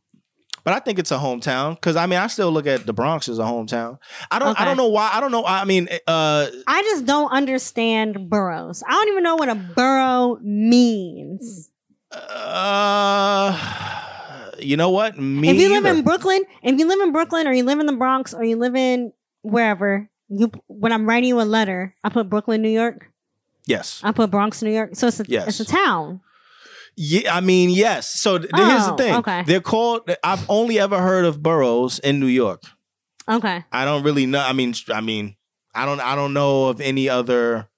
But I think it's a hometown because I mean I still look at the Bronx as a hometown. I don't I don't know why I don't know I mean uh
I just don't understand boroughs. I don't even know what a borough means.
uh you know what me
if you live
either.
in Brooklyn, if you live in Brooklyn or you live in the Bronx or you live in wherever, you when I'm writing you a letter, I put Brooklyn, New York.
yes
I put Bronx, New York. So it's a
Yes.
it's a town.
yeah I mean yes so th- here's the
Oh,
thing
okay.
they're called I've only ever heard of boroughs in New York
Okay.
I don't really know I mean I mean I don't I don't know of any other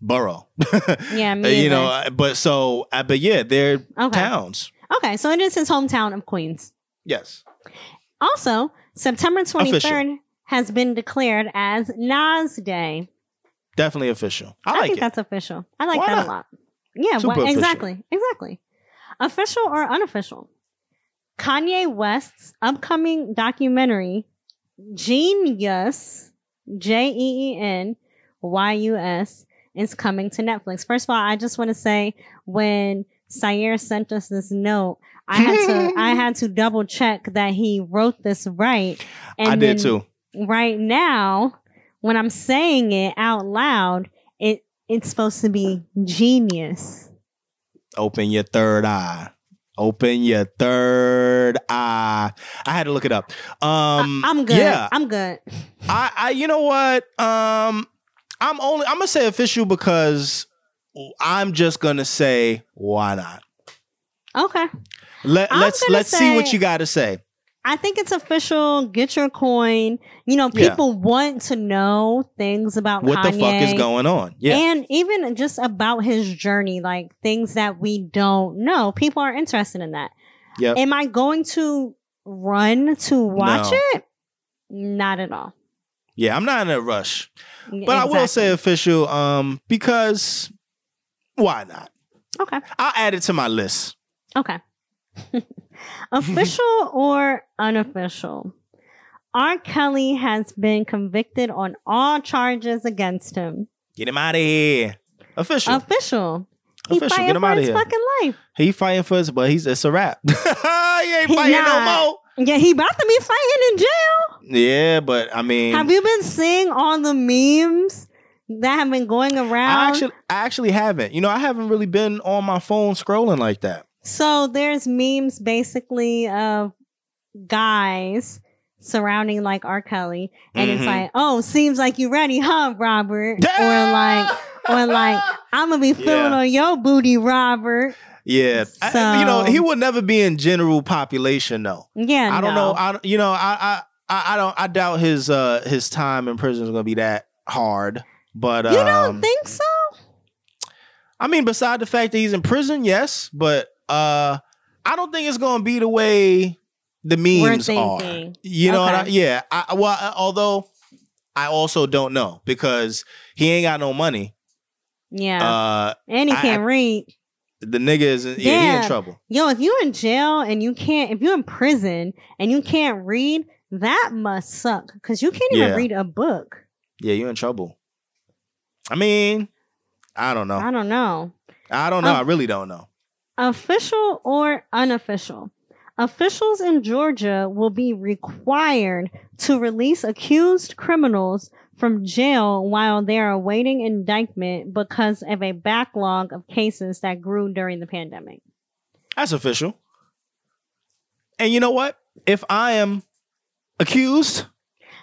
borough [laughs]
Yeah,
Uh,
me
you know
either.
uh, but so uh, but yeah they're
Okay.
towns
Okay, so it is his hometown of Queens.
yes
Also, September 23rd has been declared as Nas Day.
definitely official I
I,
like
think
it
that's official. I like
Why
that
not?
a lot. Yeah, why- exactly. Exactly. Official or unofficial? Kanye West's upcoming documentary, Genius, J E E N Y U S, is coming to Netflix. First of all, I just want to say when Syer sent us this note, I had to I [laughs] had to double check that he wrote this right. And
I did
then
too
right now, when I'm saying it out loud, it it's supposed to be genius.
Open your third eye. Open your third eye. I had to look it up. Um,
I, am good.
Yeah,
I'm good.
I, I, you know what? Um, I'm only. I'm gonna say official because I'm just gonna say why not.
Okay.
Let
I'm
let's let's see what you got to say.
I think it's official. Get your coin. You know,
Yeah.
people want to know things about
What the fuck is going on? Yeah,
And even just about his journey, like things that we don't know. People are interested in that.
Yep.
Am I going to run to watch
No.
it? Not at all.
yeah. I'm not in a rush, but I will say official. Um, because why not?
Okay.
I'll add it to my list.
Okay. [laughs] Official or unofficial? R. Kelly has been convicted on all charges against him.
Get him out of here. Official.
Official. He
Official.
fighting
Get him out of here.
fucking life.
He fighting for us, but he's it's a wrap. [laughs] he ain't
He
fighting
not.
no more.
Yeah, he about to be fighting in jail.
Yeah, but I mean,
Have you been seeing all the memes that have been going
I
around?
actually, I actually haven't. You know, I haven't really been on my phone scrolling like that.
So there's memes basically of guys surrounding like R. Kelly, and it's
Mhm.
like, oh, seems like you ready, huh, Robert? Or like, or like, [laughs] I'm gonna be feeling
Yeah.
on your booty, Robert.
yeah, I- you know, he would never be in general population though.
Yeah,
I don't
no.
know. I you know, I, I, I I don't. I doubt his uh his time in prison is gonna be that hard. But
You
um,
don't think so?
I mean, beside the fact that he's in prison, yes, but uh, I don't think it's gonna be the way the memes are. You know, what I,
Okay.
yeah. I, well, I- although I also don't know because he ain't got no money.
Yeah,
Uh,
and he
I-
can't read.
the nigga is yeah, he in trouble.
Yo, if you in jail and you can't, if you're in prison and you can't read, that must suck because you can't even
Yeah.
read a book.
Yeah, you're in trouble. I mean, I don't know.
I don't know.
I don't know.
Um,
I really don't know.
Official or unofficial? Officials in Georgia will be required to release accused criminals from jail while they are awaiting indictment because of a backlog of cases that grew during the pandemic.
That's official. And you know what? If I am accused,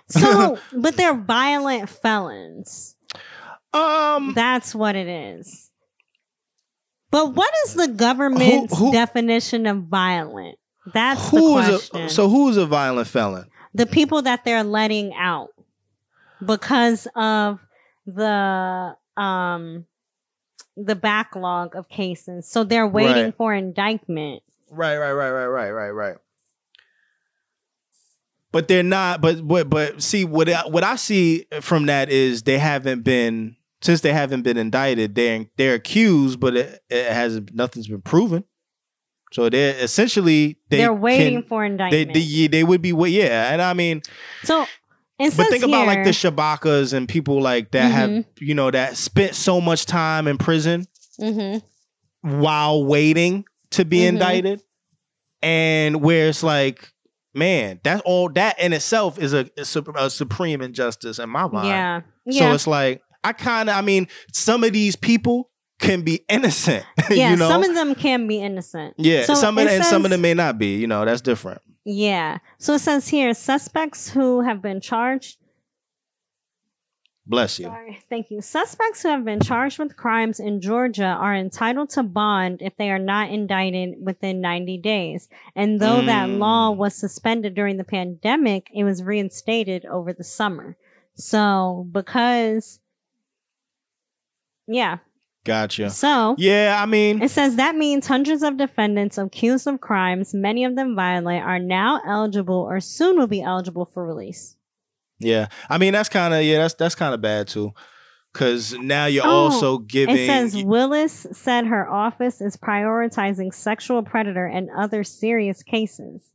So, [laughs] but they're violent felons.
um,
That's what it is. But what is the government's
Who- who-
definition of violent? That's
who
the
is
question.
a so who is a violent felon?
the people that they're letting out because of the um the backlog of cases. So they're waiting
Right.
for indictment.
Right, right, right, right, right, right, right. But they're not. But but but see what I, what I see from that is they haven't been since they haven't been indicted. They're they're accused, but it, it has nothing's been proven. So they're essentially they
They, are waiting
can-
for
They,
indictment.
they they would be wait yeah, and I mean,
so
but think about like the Shabakas and people like that have
Mhm.
you know that spent so much time in prison
Mhm.
while waiting to be
Mhm.
indicted and where it's like man that's all that in itself is a, a, a supreme injustice in my mind
Yeah.
so it's like i kind of i mean some of these people can be innocent [laughs]
yeah.
you know
Some of them can be innocent.
yeah
So
some of
it
and some of them may not be you know that's different
Yeah. So it says here suspects who have been charged.
bless you
Sorry, thank you. Suspects who have been charged with crimes in Georgia are entitled to bond if they are not indicted within 90 days. And though that
Mm.
law was suspended during the pandemic, it was reinstated over the summer. So, because, yeah.
gotcha
So,
yeah i mean
it says that means hundreds of defendants accused of crimes, many of them violent, are now eligible or soon will be eligible for release.
yeah i mean that's kind of yeah that's that's kind of bad too because now you're
Oh,
also giving
It says Willis said her office is prioritizing sexual predator and other serious cases.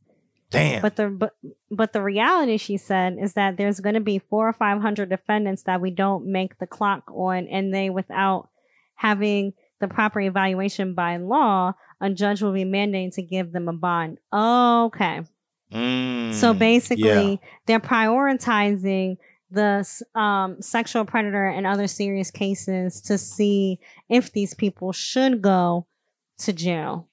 Damn
But the but, but the reality, she said, is that there's going to be four or five hundred defendants that we don't make the clock on, and they without having the proper evaluation by law, a judge will be mandated to give them a bond. Okay.
Mm,
So basically,
yeah.
they're prioritizing the um, sexual predator and other serious cases to see if these people should go to jail.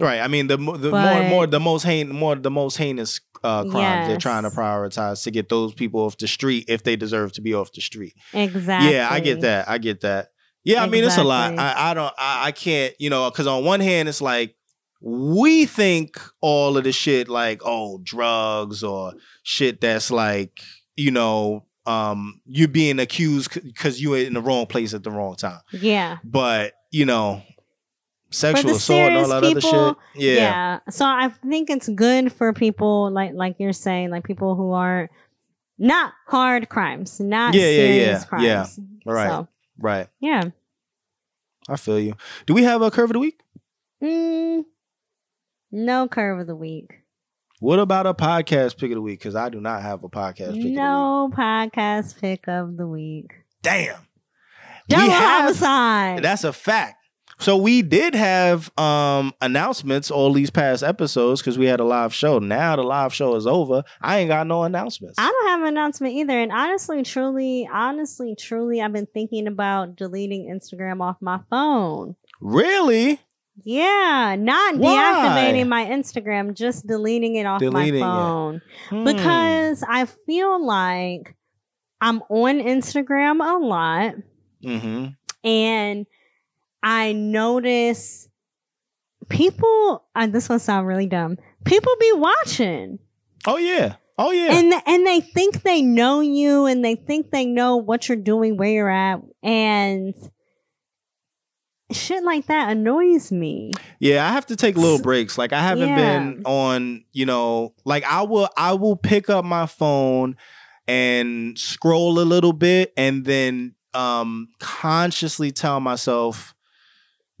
Right. I mean, the the more
But-
more the most hain more the most heinous uh, crimes they're trying to prioritize to get those people off the street if they deserve to be off the street.
Exactly.
Yeah, I get that. I get that. Yeah, I mean, it's a lot. I, I don't. I, I can't. You know, because on one hand, it's like we think all of the shit like oh drugs or shit that's like you know um you being accused because you were in the wrong place at the wrong time.
Yeah.
But you know. Sexual
the
assault and all
serious
that other
people,
shit. Yeah.
Yeah. So I think it's good for people like like you're saying, like people who are not hard crimes, not
Yeah, yeah,
serious
yeah,
crimes.
yeah. Right.
So,
Right.
yeah.
I feel you. Do we have a curve of the week?
Mm, no curve of the week.
What about a podcast pick of the week? Because I do not have a podcast pick of the week.
No podcast pick of the week.
Damn.
Double
we have
homicide.
that's a fact. So we did have um announcements all these past episodes because we had a live show. Now the live show is over. I ain't got no announcements.
I don't have an announcement either. And honestly, truly, honestly, truly, I've been thinking about deleting Instagram off my phone.
really?
Yeah, not
Why?
deactivating my Instagram, just deleting it off
Deleting
my phone.
Hmm.
Because I feel like I'm on Instagram a lot
hmm
and I notice people, and this will sound really dumb, people be watching.
Oh yeah. Oh yeah.
and and they think they know you and they think they know what you're doing where you're at and shit like that annoys me
Yeah, I have to take little breaks. Like I haven't
Yeah.
been on, you know, like I will I will pick up my phone and scroll a little bit and then um consciously tell myself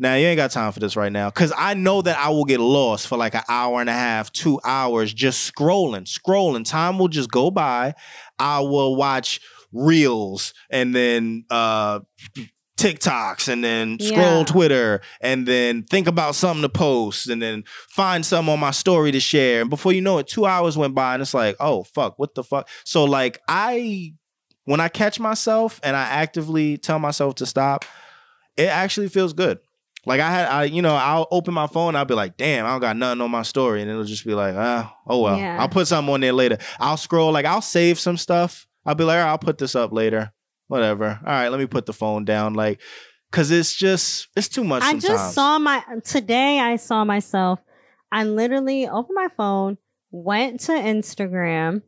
now you ain't got time for this right now cuz I know that I will get lost for like an hour and a half, 2 hours just scrolling, scrolling. Time will just go by. I will watch reels and then uh TikToks and then scroll
Yeah.
Twitter and then think about something to post and then find something on my story to share. And before you know it, two hours went by and it's like, oh fuck, what the fuck? So like I when I catch myself and I actively tell myself to stop, it actually feels good. Like I had I, you know, I'll open my phone, I'll be like, damn, I don't got nothing on my story. And it'll just be like, ah, oh well.
Yeah.
I'll put something on there later. I'll scroll, like I'll save some stuff. I'll be like, all right, I'll put this up later whatever. All right, let me put the phone down. Like, cause it's just it's too much.
i
sometimes.
just saw my today i saw myself i literally opened my phone went to instagram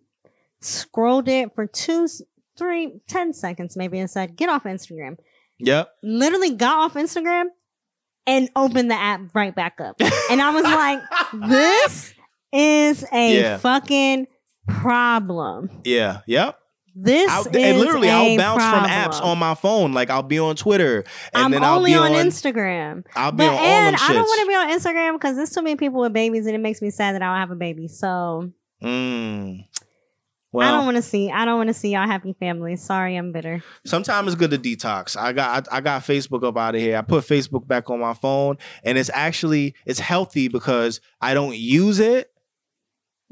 scrolled it for two three ten seconds maybe and said get off instagram
Yep.
literally got off Instagram and opened the app right back up. And I was like, [laughs] this is a
Yeah.
fucking problem.
Yeah. Yep.
This
I'll,
is
and literally, I'll bounce from apps on my phone. Like I'll be on Twitter, and
I'm
then I'll be
on,
on.
Instagram.
I'll be
But
on all
and I don't want to be on Instagram because there's too many people with babies and it makes me sad that I don't have a baby. So
Mm.
I don't want to see. I don't want to see y'all happy families. Sorry, I'm bitter.
sometimes it's good to detox. I got I, I got Facebook up out of here. I put Facebook back on my phone, and it's actually it's healthy because I don't use it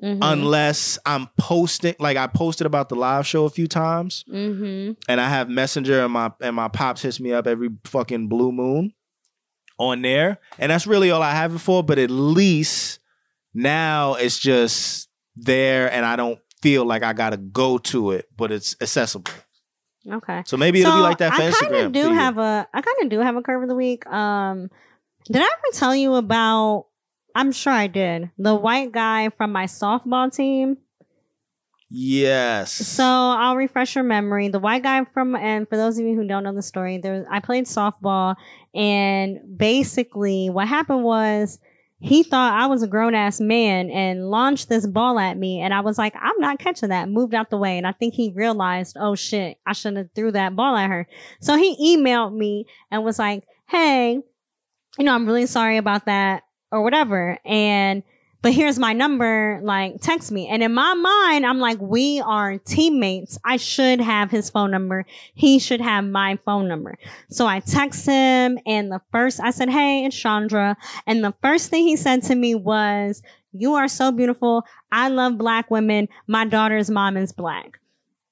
Mm-hmm.
unless I'm posting. Like I posted about the live show a few times,
mm-hmm.
and I have Messenger, and my and my pops hits me up every fucking blue moon on there, and that's really all I have it for. But at least now it's just there, and I don't feel like I gotta go to it, but it's accessible.
Okay.
So maybe it'll be like that for
I
Instagram.
kind of do have a. I kind of do have a curve of the week. Um, did I ever tell you about? I'm sure I did. The white guy from my softball team.
Yes.
So I'll refresh your memory. The white guy from, and for those of you who don't know the story, there I played softball, and basically what happened was he thought I was a grown ass man and launched this ball at me, and I was like, I'm not catching that. Moved out the way, and I think he realized, oh shit, I shouldn't have threw that ball at her. So he emailed me and was like, Hey, you know, I'm really sorry about that or whatever, and but here's my number, like text me. And in my mind, I'm like, we are teammates. I should have his phone number. He should have my phone number. So I text him and the first, I said, Hey, it's Chandra. And the first thing he said to me was, you are so beautiful. I love black women. My daughter's mom is black.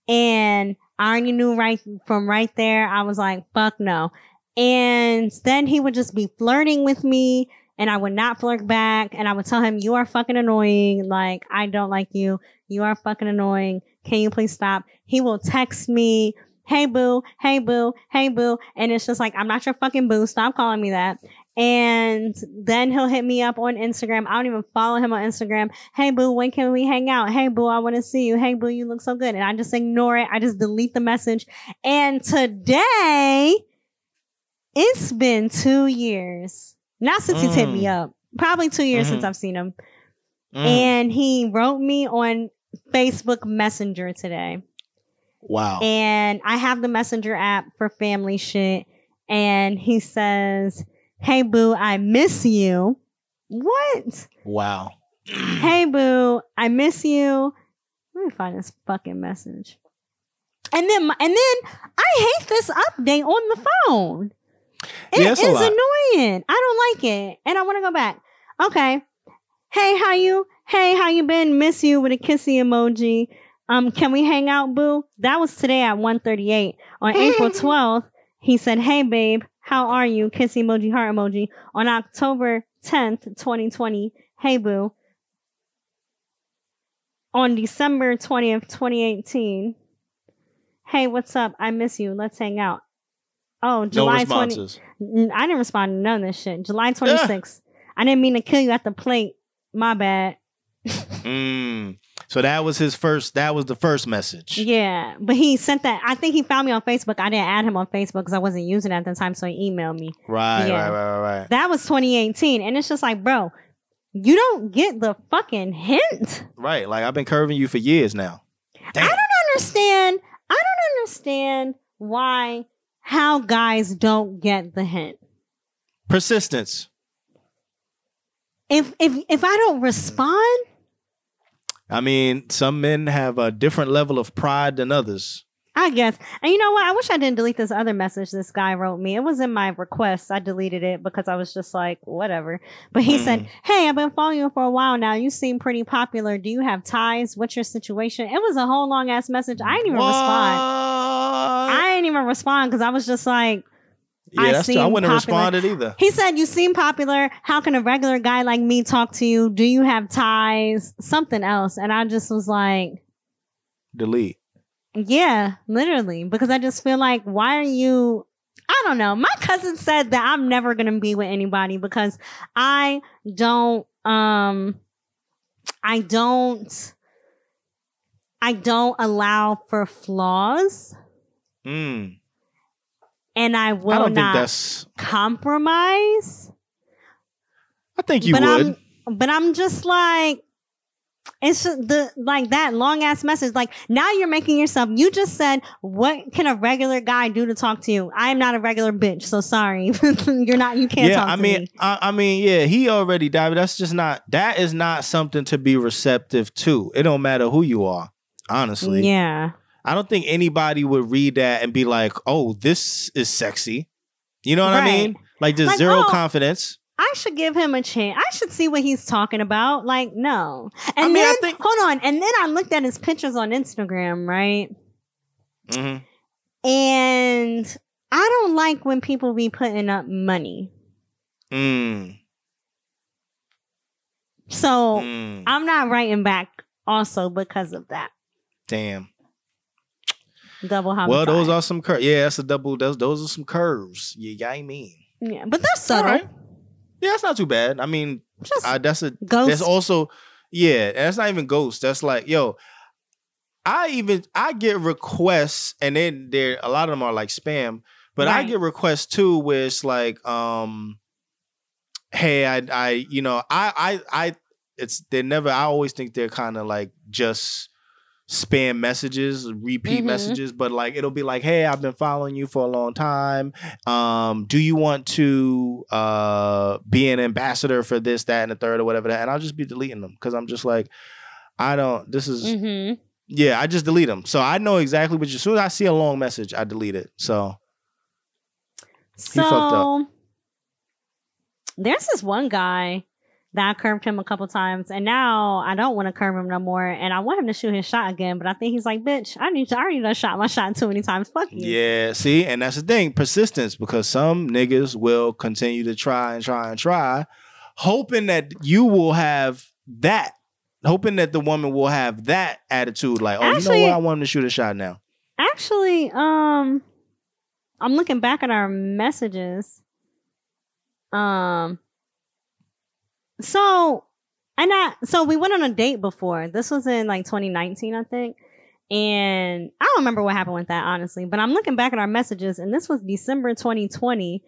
And I already knew right from right there. I was like, fuck no. And then he would just be flirting with me and I would not flirt back and I would tell him, you are fucking annoying. Like, I don't like you. You are fucking annoying. Can you please stop? He will text me, Hey boo, hey boo, hey boo. And it's just like, I'm not your fucking boo. Stop calling me that. And then he'll hit me up on Instagram. I don't even follow him on Instagram. Hey boo, when can we hang out? Hey boo, I want to see you. Hey boo, you look so good. And I just ignore it. I just delete the message. And today, it's been two years. Not since he's hit me
Mm.
up. Probably two years
Mhm.
since I've seen him.
Mm.
And he wrote me on Facebook Messenger today.
wow.
And I have the Messenger app for family shit. And he says, Hey boo, I miss you. What?
wow. [clears throat]
hey boo, I miss you. Let me find this fucking message. And then, and then I hate this update on the phone. It
Yeah,
is annoying. I don't like it, and I want to go back. Okay. Hey, how you? Hey, how you been? Miss you with a kissy emoji. Um, can we hang out, boo? That was today at 1.38. On April [laughs] 12th, he said, Hey babe, how are you? Kissy emoji, heart emoji. On October 10th, 2020, hey boo. On December 20th, 2018, hey, what's up? I miss you. Let's hang out. Oh,
No
July 20. I didn't respond to none of this shit. July 26th. I didn't mean to kill you at the plate. My bad. [laughs]
Mm. So that was his first. That was the first message.
Yeah, but he sent that. I think he found me on Facebook. I didn't add him on Facebook because I wasn't using it at the time, so he emailed me.
Right,
Yeah.
right, right, right, right.
That was 2018, and it's just like, bro, you don't get the fucking hint.
Right. Like I've been curving you for years now. Damn.
I don't understand. I don't understand why how guys don't get the hint.
Persistence.
If if if I don't respond,
I mean, some men have a different level of pride than others.
I guess. And you know what? I wish I didn't delete this other message this guy wrote me. It was in my requests. I deleted it because I was just like, whatever. But he said, mm. Hey, I've been following you for a while now. You seem pretty popular. Do you have ties? What's your situation? It was a whole long ass message. I didn't even
what?
respond. I didn't even respond because I was just like,
yeah,
I
that's true. I wouldn't have responded either.
he said, You seem popular. How can a regular guy like me talk to you? Do you have ties? Something else. And I just was like,
Delete.
Yeah, literally. Because I just feel like, why are you? I don't know. My cousin said that I'm never gonna be with anybody because I don't. Um, I don't. I don't allow for flaws.
Mm.
and I will
I don't think that's.
compromise.
I think you
but
would.
I'm but I'm just like it's just the like that long ass message. Like now you're making yourself. You just said, "What can a regular guy do to talk to you?" I am not a regular bitch, so sorry. [laughs] you're not. You can't
yeah,
talk
I
to
mean,
me.
I, I mean, yeah, he already died. That's just not. That is not something to be receptive to. It don't matter who you are. Honestly,
Yeah,
I don't think anybody would read that and be like, "Oh, this is sexy." You know what I mean? Like, just
Like,
zero
oh,
confidence.
I should give him a chance. I should see what he's talking about. Like, no. And
I mean, I
then
think-
hold on. And then I looked at his pictures on Instagram, right?
hmm
And I don't like when people be putting up money.
Mm,
So
mm,
I'm not writing back also because of that.
damn.
Double homicide.
Well, those are some curves. Yeah, that's a double. Those those are some curves. Got I mean.
yeah, but they're subtle.
All right. Yeah, that's not too bad. I mean,
Just
I, that's a
ghost.
That's also, yeah, and that's not even ghost. That's like, yo, I even I get requests, and then there a lot of them are like spam, but I get requests too, where it's like, um, hey, I, I, you know, I, I, I, it's they're never. I always think they're kind of like just spam messages, repeat
Mhm.
messages, but like it'll be like, hey, I've been following you for a long time. Um, do you want to uh be an ambassador for this, that, and the third, or whatever that? And I'll just be deleting them because I'm just like, I don't. This is
hmm
yeah. I just delete them, so I know exactly what. As soon as I see a long message, I delete it. So
So there's this one guy that I curved him a couple times, and now I don't want to curve him no more, and I want him to shoot his shot again. But I think he's like, "Bitch, I need to. I already done shot my shot too many times. Fuck you."
yeah, see, and that's the thing, persistence, because some niggas will continue to try and try and try, hoping that you will have that. Hoping that the woman will have that attitude, like, oh, you know what, I want him to shoot a shot now.
Actually, um, I'm looking back at our messages. Um, so, and I, so we went on a date before. This was in like 2019, I think. And I don't remember what happened with that, honestly, but I'm looking back at our messages and this was December 2020.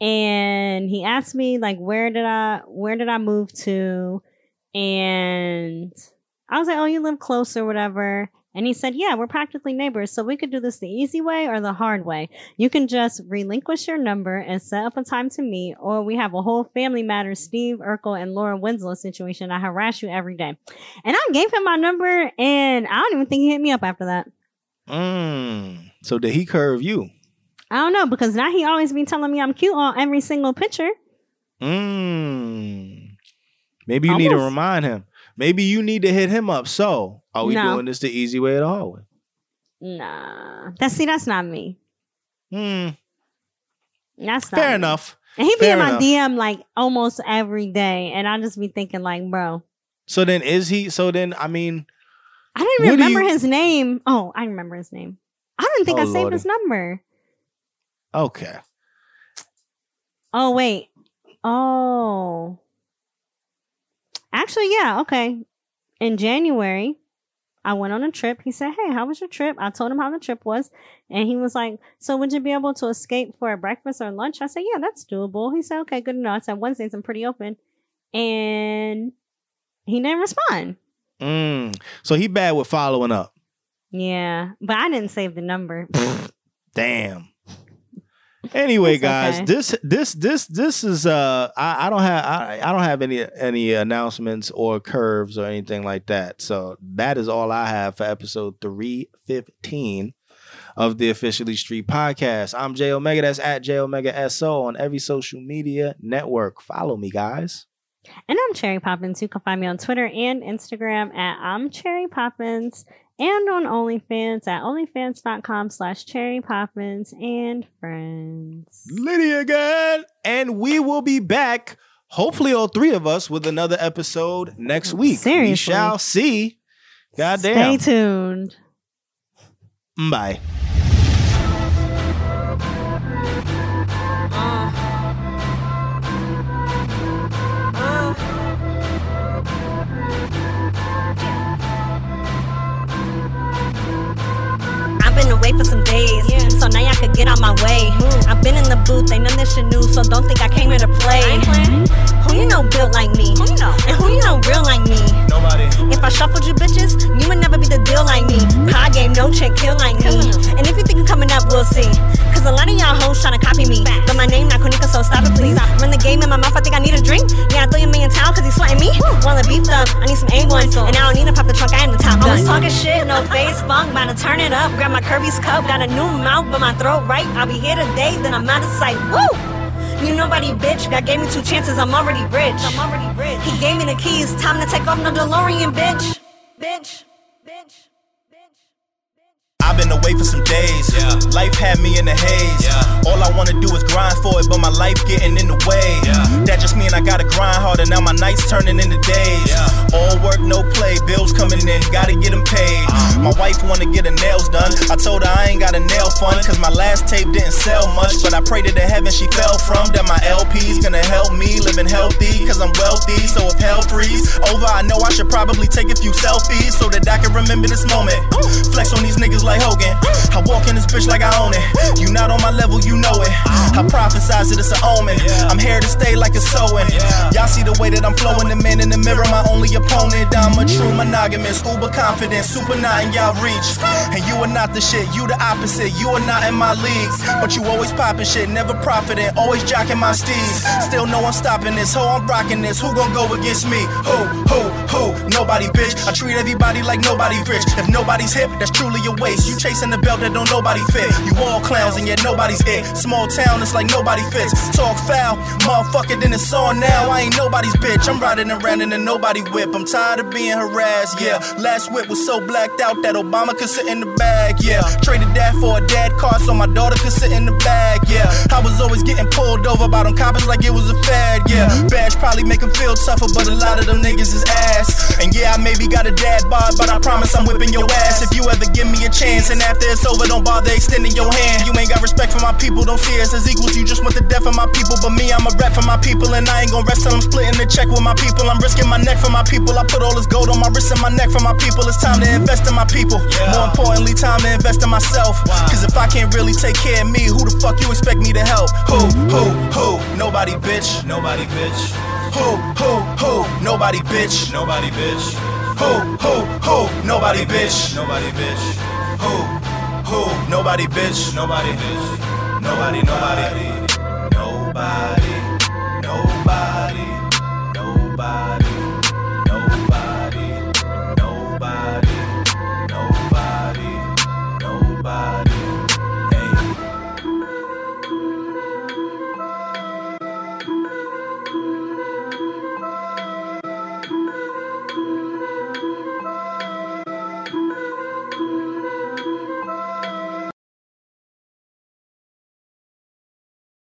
And he asked me like, where did I, where did I move to? And I was like, oh, you live close or whatever. And he said, Yeah, we're practically neighbors, so we could do this the easy way or the hard way. You can just relinquish your number and set up a time to meet, or we have a whole family matter Steve Urkel and Laura Winslow situation. I harass you every day. And I gave him my number, and I don't even think he hit me up after that.
Mm. So did he curve you?
I don't know, because now he always be telling me I'm cute on every single picture.
Mm. Maybe you need to remind him. Maybe you need to hit him up. So, are we
No.
doing this the easy way at all? hard?
Nah. That's see, that's not me.
Hmm.
That's not
Fair
me.
enough.
And he be
Fair
in my
enough.
DM like almost every day, and I just be thinking like, bro,
So then, is he? So then, I mean,
I didn't
What
remember
you-
his name. Oh, I remember his name. I didn't think
Oh,
I saved
Lordy.
his number.
okay.
Oh wait. Oh. Actually, yeah. Okay. In January, I went on a trip. He said, "Hey, how was your trip?" I told him how the trip was, and he was like, "So would you be able to escape for a breakfast or lunch?" I said, "Yeah, that's doable." He said, "Okay, good enough." I said, "Wednesdays I'm pretty open," and he didn't respond.
Mm. So he bad with following up.
Yeah, but I didn't save the number. [laughs]
Damn. Anyway,
It's
guys,
okay.
this this this this is uh I, I don't have I, I don't have any any announcements or curves or anything like that. So that is all I have for episode 315 of the Officially Street Podcast. I'm J Omega. That's at J Omega SO on every social media network. Follow me, guys.
And I'm Cherry Poppins. You can find me on Twitter and Instagram at I'm Cherry Poppins and on OnlyFans at onlyfans.com slash cherry poppins and friends.
Lydia again. And we will be back, hopefully all three of us, with another episode next week. We shall see. Goddamn.
Stay tuned.
Bye.
Away
away for some days. So now y'all could get out my way. I've been in the booth, ain't none this shit new, so don't think I came here to play. Who you know built like me? Who you know? And who you know real like me?
Nobody.
If I shuffled you bitches, you would never be the deal like me. Pie game, no chick kill like me. And if you think you coming up, we'll see. Cause a lot of y'all hoes tryna copy me. But my name not Konika, so stop it please. Run the game in my mouth, I think I need a drink. Yeah, I throw you a million towel cause he's sweating me. While I beefed up, I need some A1. And I don't need to pop the trunk, I am the top gun. Always talking shit, no face funk, bout to turn it up. Grab my Kirby's cup, got a new mouth, but my throat right. I'll be here today, then I'm out of sight. Woo! You nobody, bitch. God gave me two chances, I'm already rich. I'm already rich. He gave me the keys, time to take off no DeLorean. Bitch. Bitch.
Away for some days.
Yeah.
Life had me in the haze.
Yeah.
All I wanna do is grind for it, but my life getting in the way.
Yeah.
That just mean I gotta grind harder. Now my nights turning into days.
Yeah.
All work, no play. Bills coming in, gotta get them paid.
Uh-huh.
My wife wanna get her nails done. I told her I ain't got a nail fund, cause my last tape didn't sell much. But I pray to the heaven she fell from. That my LP's gonna help me living healthy, cause I'm wealthy. So if hell freeze over, I know I should probably take a few selfies so that I can remember this moment. Flex on these niggas like Hogan. I walk in this bitch like I own it. You not on my level, you know it. I prophesize it, it's an omen. I'm here to stay like a sewing. Y'all see the way that I'm flowing, the man in the mirror, my only opponent. I'm a true monogamous, uber confident, super not in y'all reach. And you are not the shit, you the opposite. You are not in my leagues. But you always popping shit, never profiting, always jocking my steeds. Still know I'm stopping this, ho, I'm rocking this. Who gon' go against me? Who, who, who? Nobody, bitch. I treat everybody like nobody rich. If nobody's hip, that's truly a waste. You chasing the belt that don't nobody fit. You all clowns and yet nobody's it. Small town, it's like nobody fits. Talk foul, motherfucker, then it's on now. I ain't nobody's bitch. I'm riding around in a nobody whip. I'm tired of being harassed, yeah. Last whip was so blacked out that Obama could sit in the bag, yeah. Traded that for a dad car so my daughter could sit in the bag, yeah. I was always getting pulled over by them coppers like it was a fad, yeah. Badge probably make 'em feel tougher, but a lot of them niggas is ass. And yeah, I maybe got a dad bod, but I promise I'm whipping your ass if you ever give me a chance. And after it's over, don't bother extending your hand. You ain't got respect for my people, don't see us as equals. You just want the death of my people, but me, I'm a rep for my people, and I ain't gonna rest till I'm splitting the check with my people. I'm risking my neck for my people. I put all this gold on my wrist and my neck for my people. It's time to mm-hmm. invest in my people. More importantly, time to invest in myself. Cause if I can't really take care of me, who the fuck you expect me to help? Who, who, who? Nobody, bitch.
Nobody, bitch.
Who, who, who? Nobody, bitch.
Nobody, bitch.
Who, who, who? Nobody, bitch.
Nobody, bitch.
Who, who? Nobody, bitch.
Nobody, bitch. Nobody, nobody. Nobody, nobody, nobody, nobody, nobody, nobody, nobody.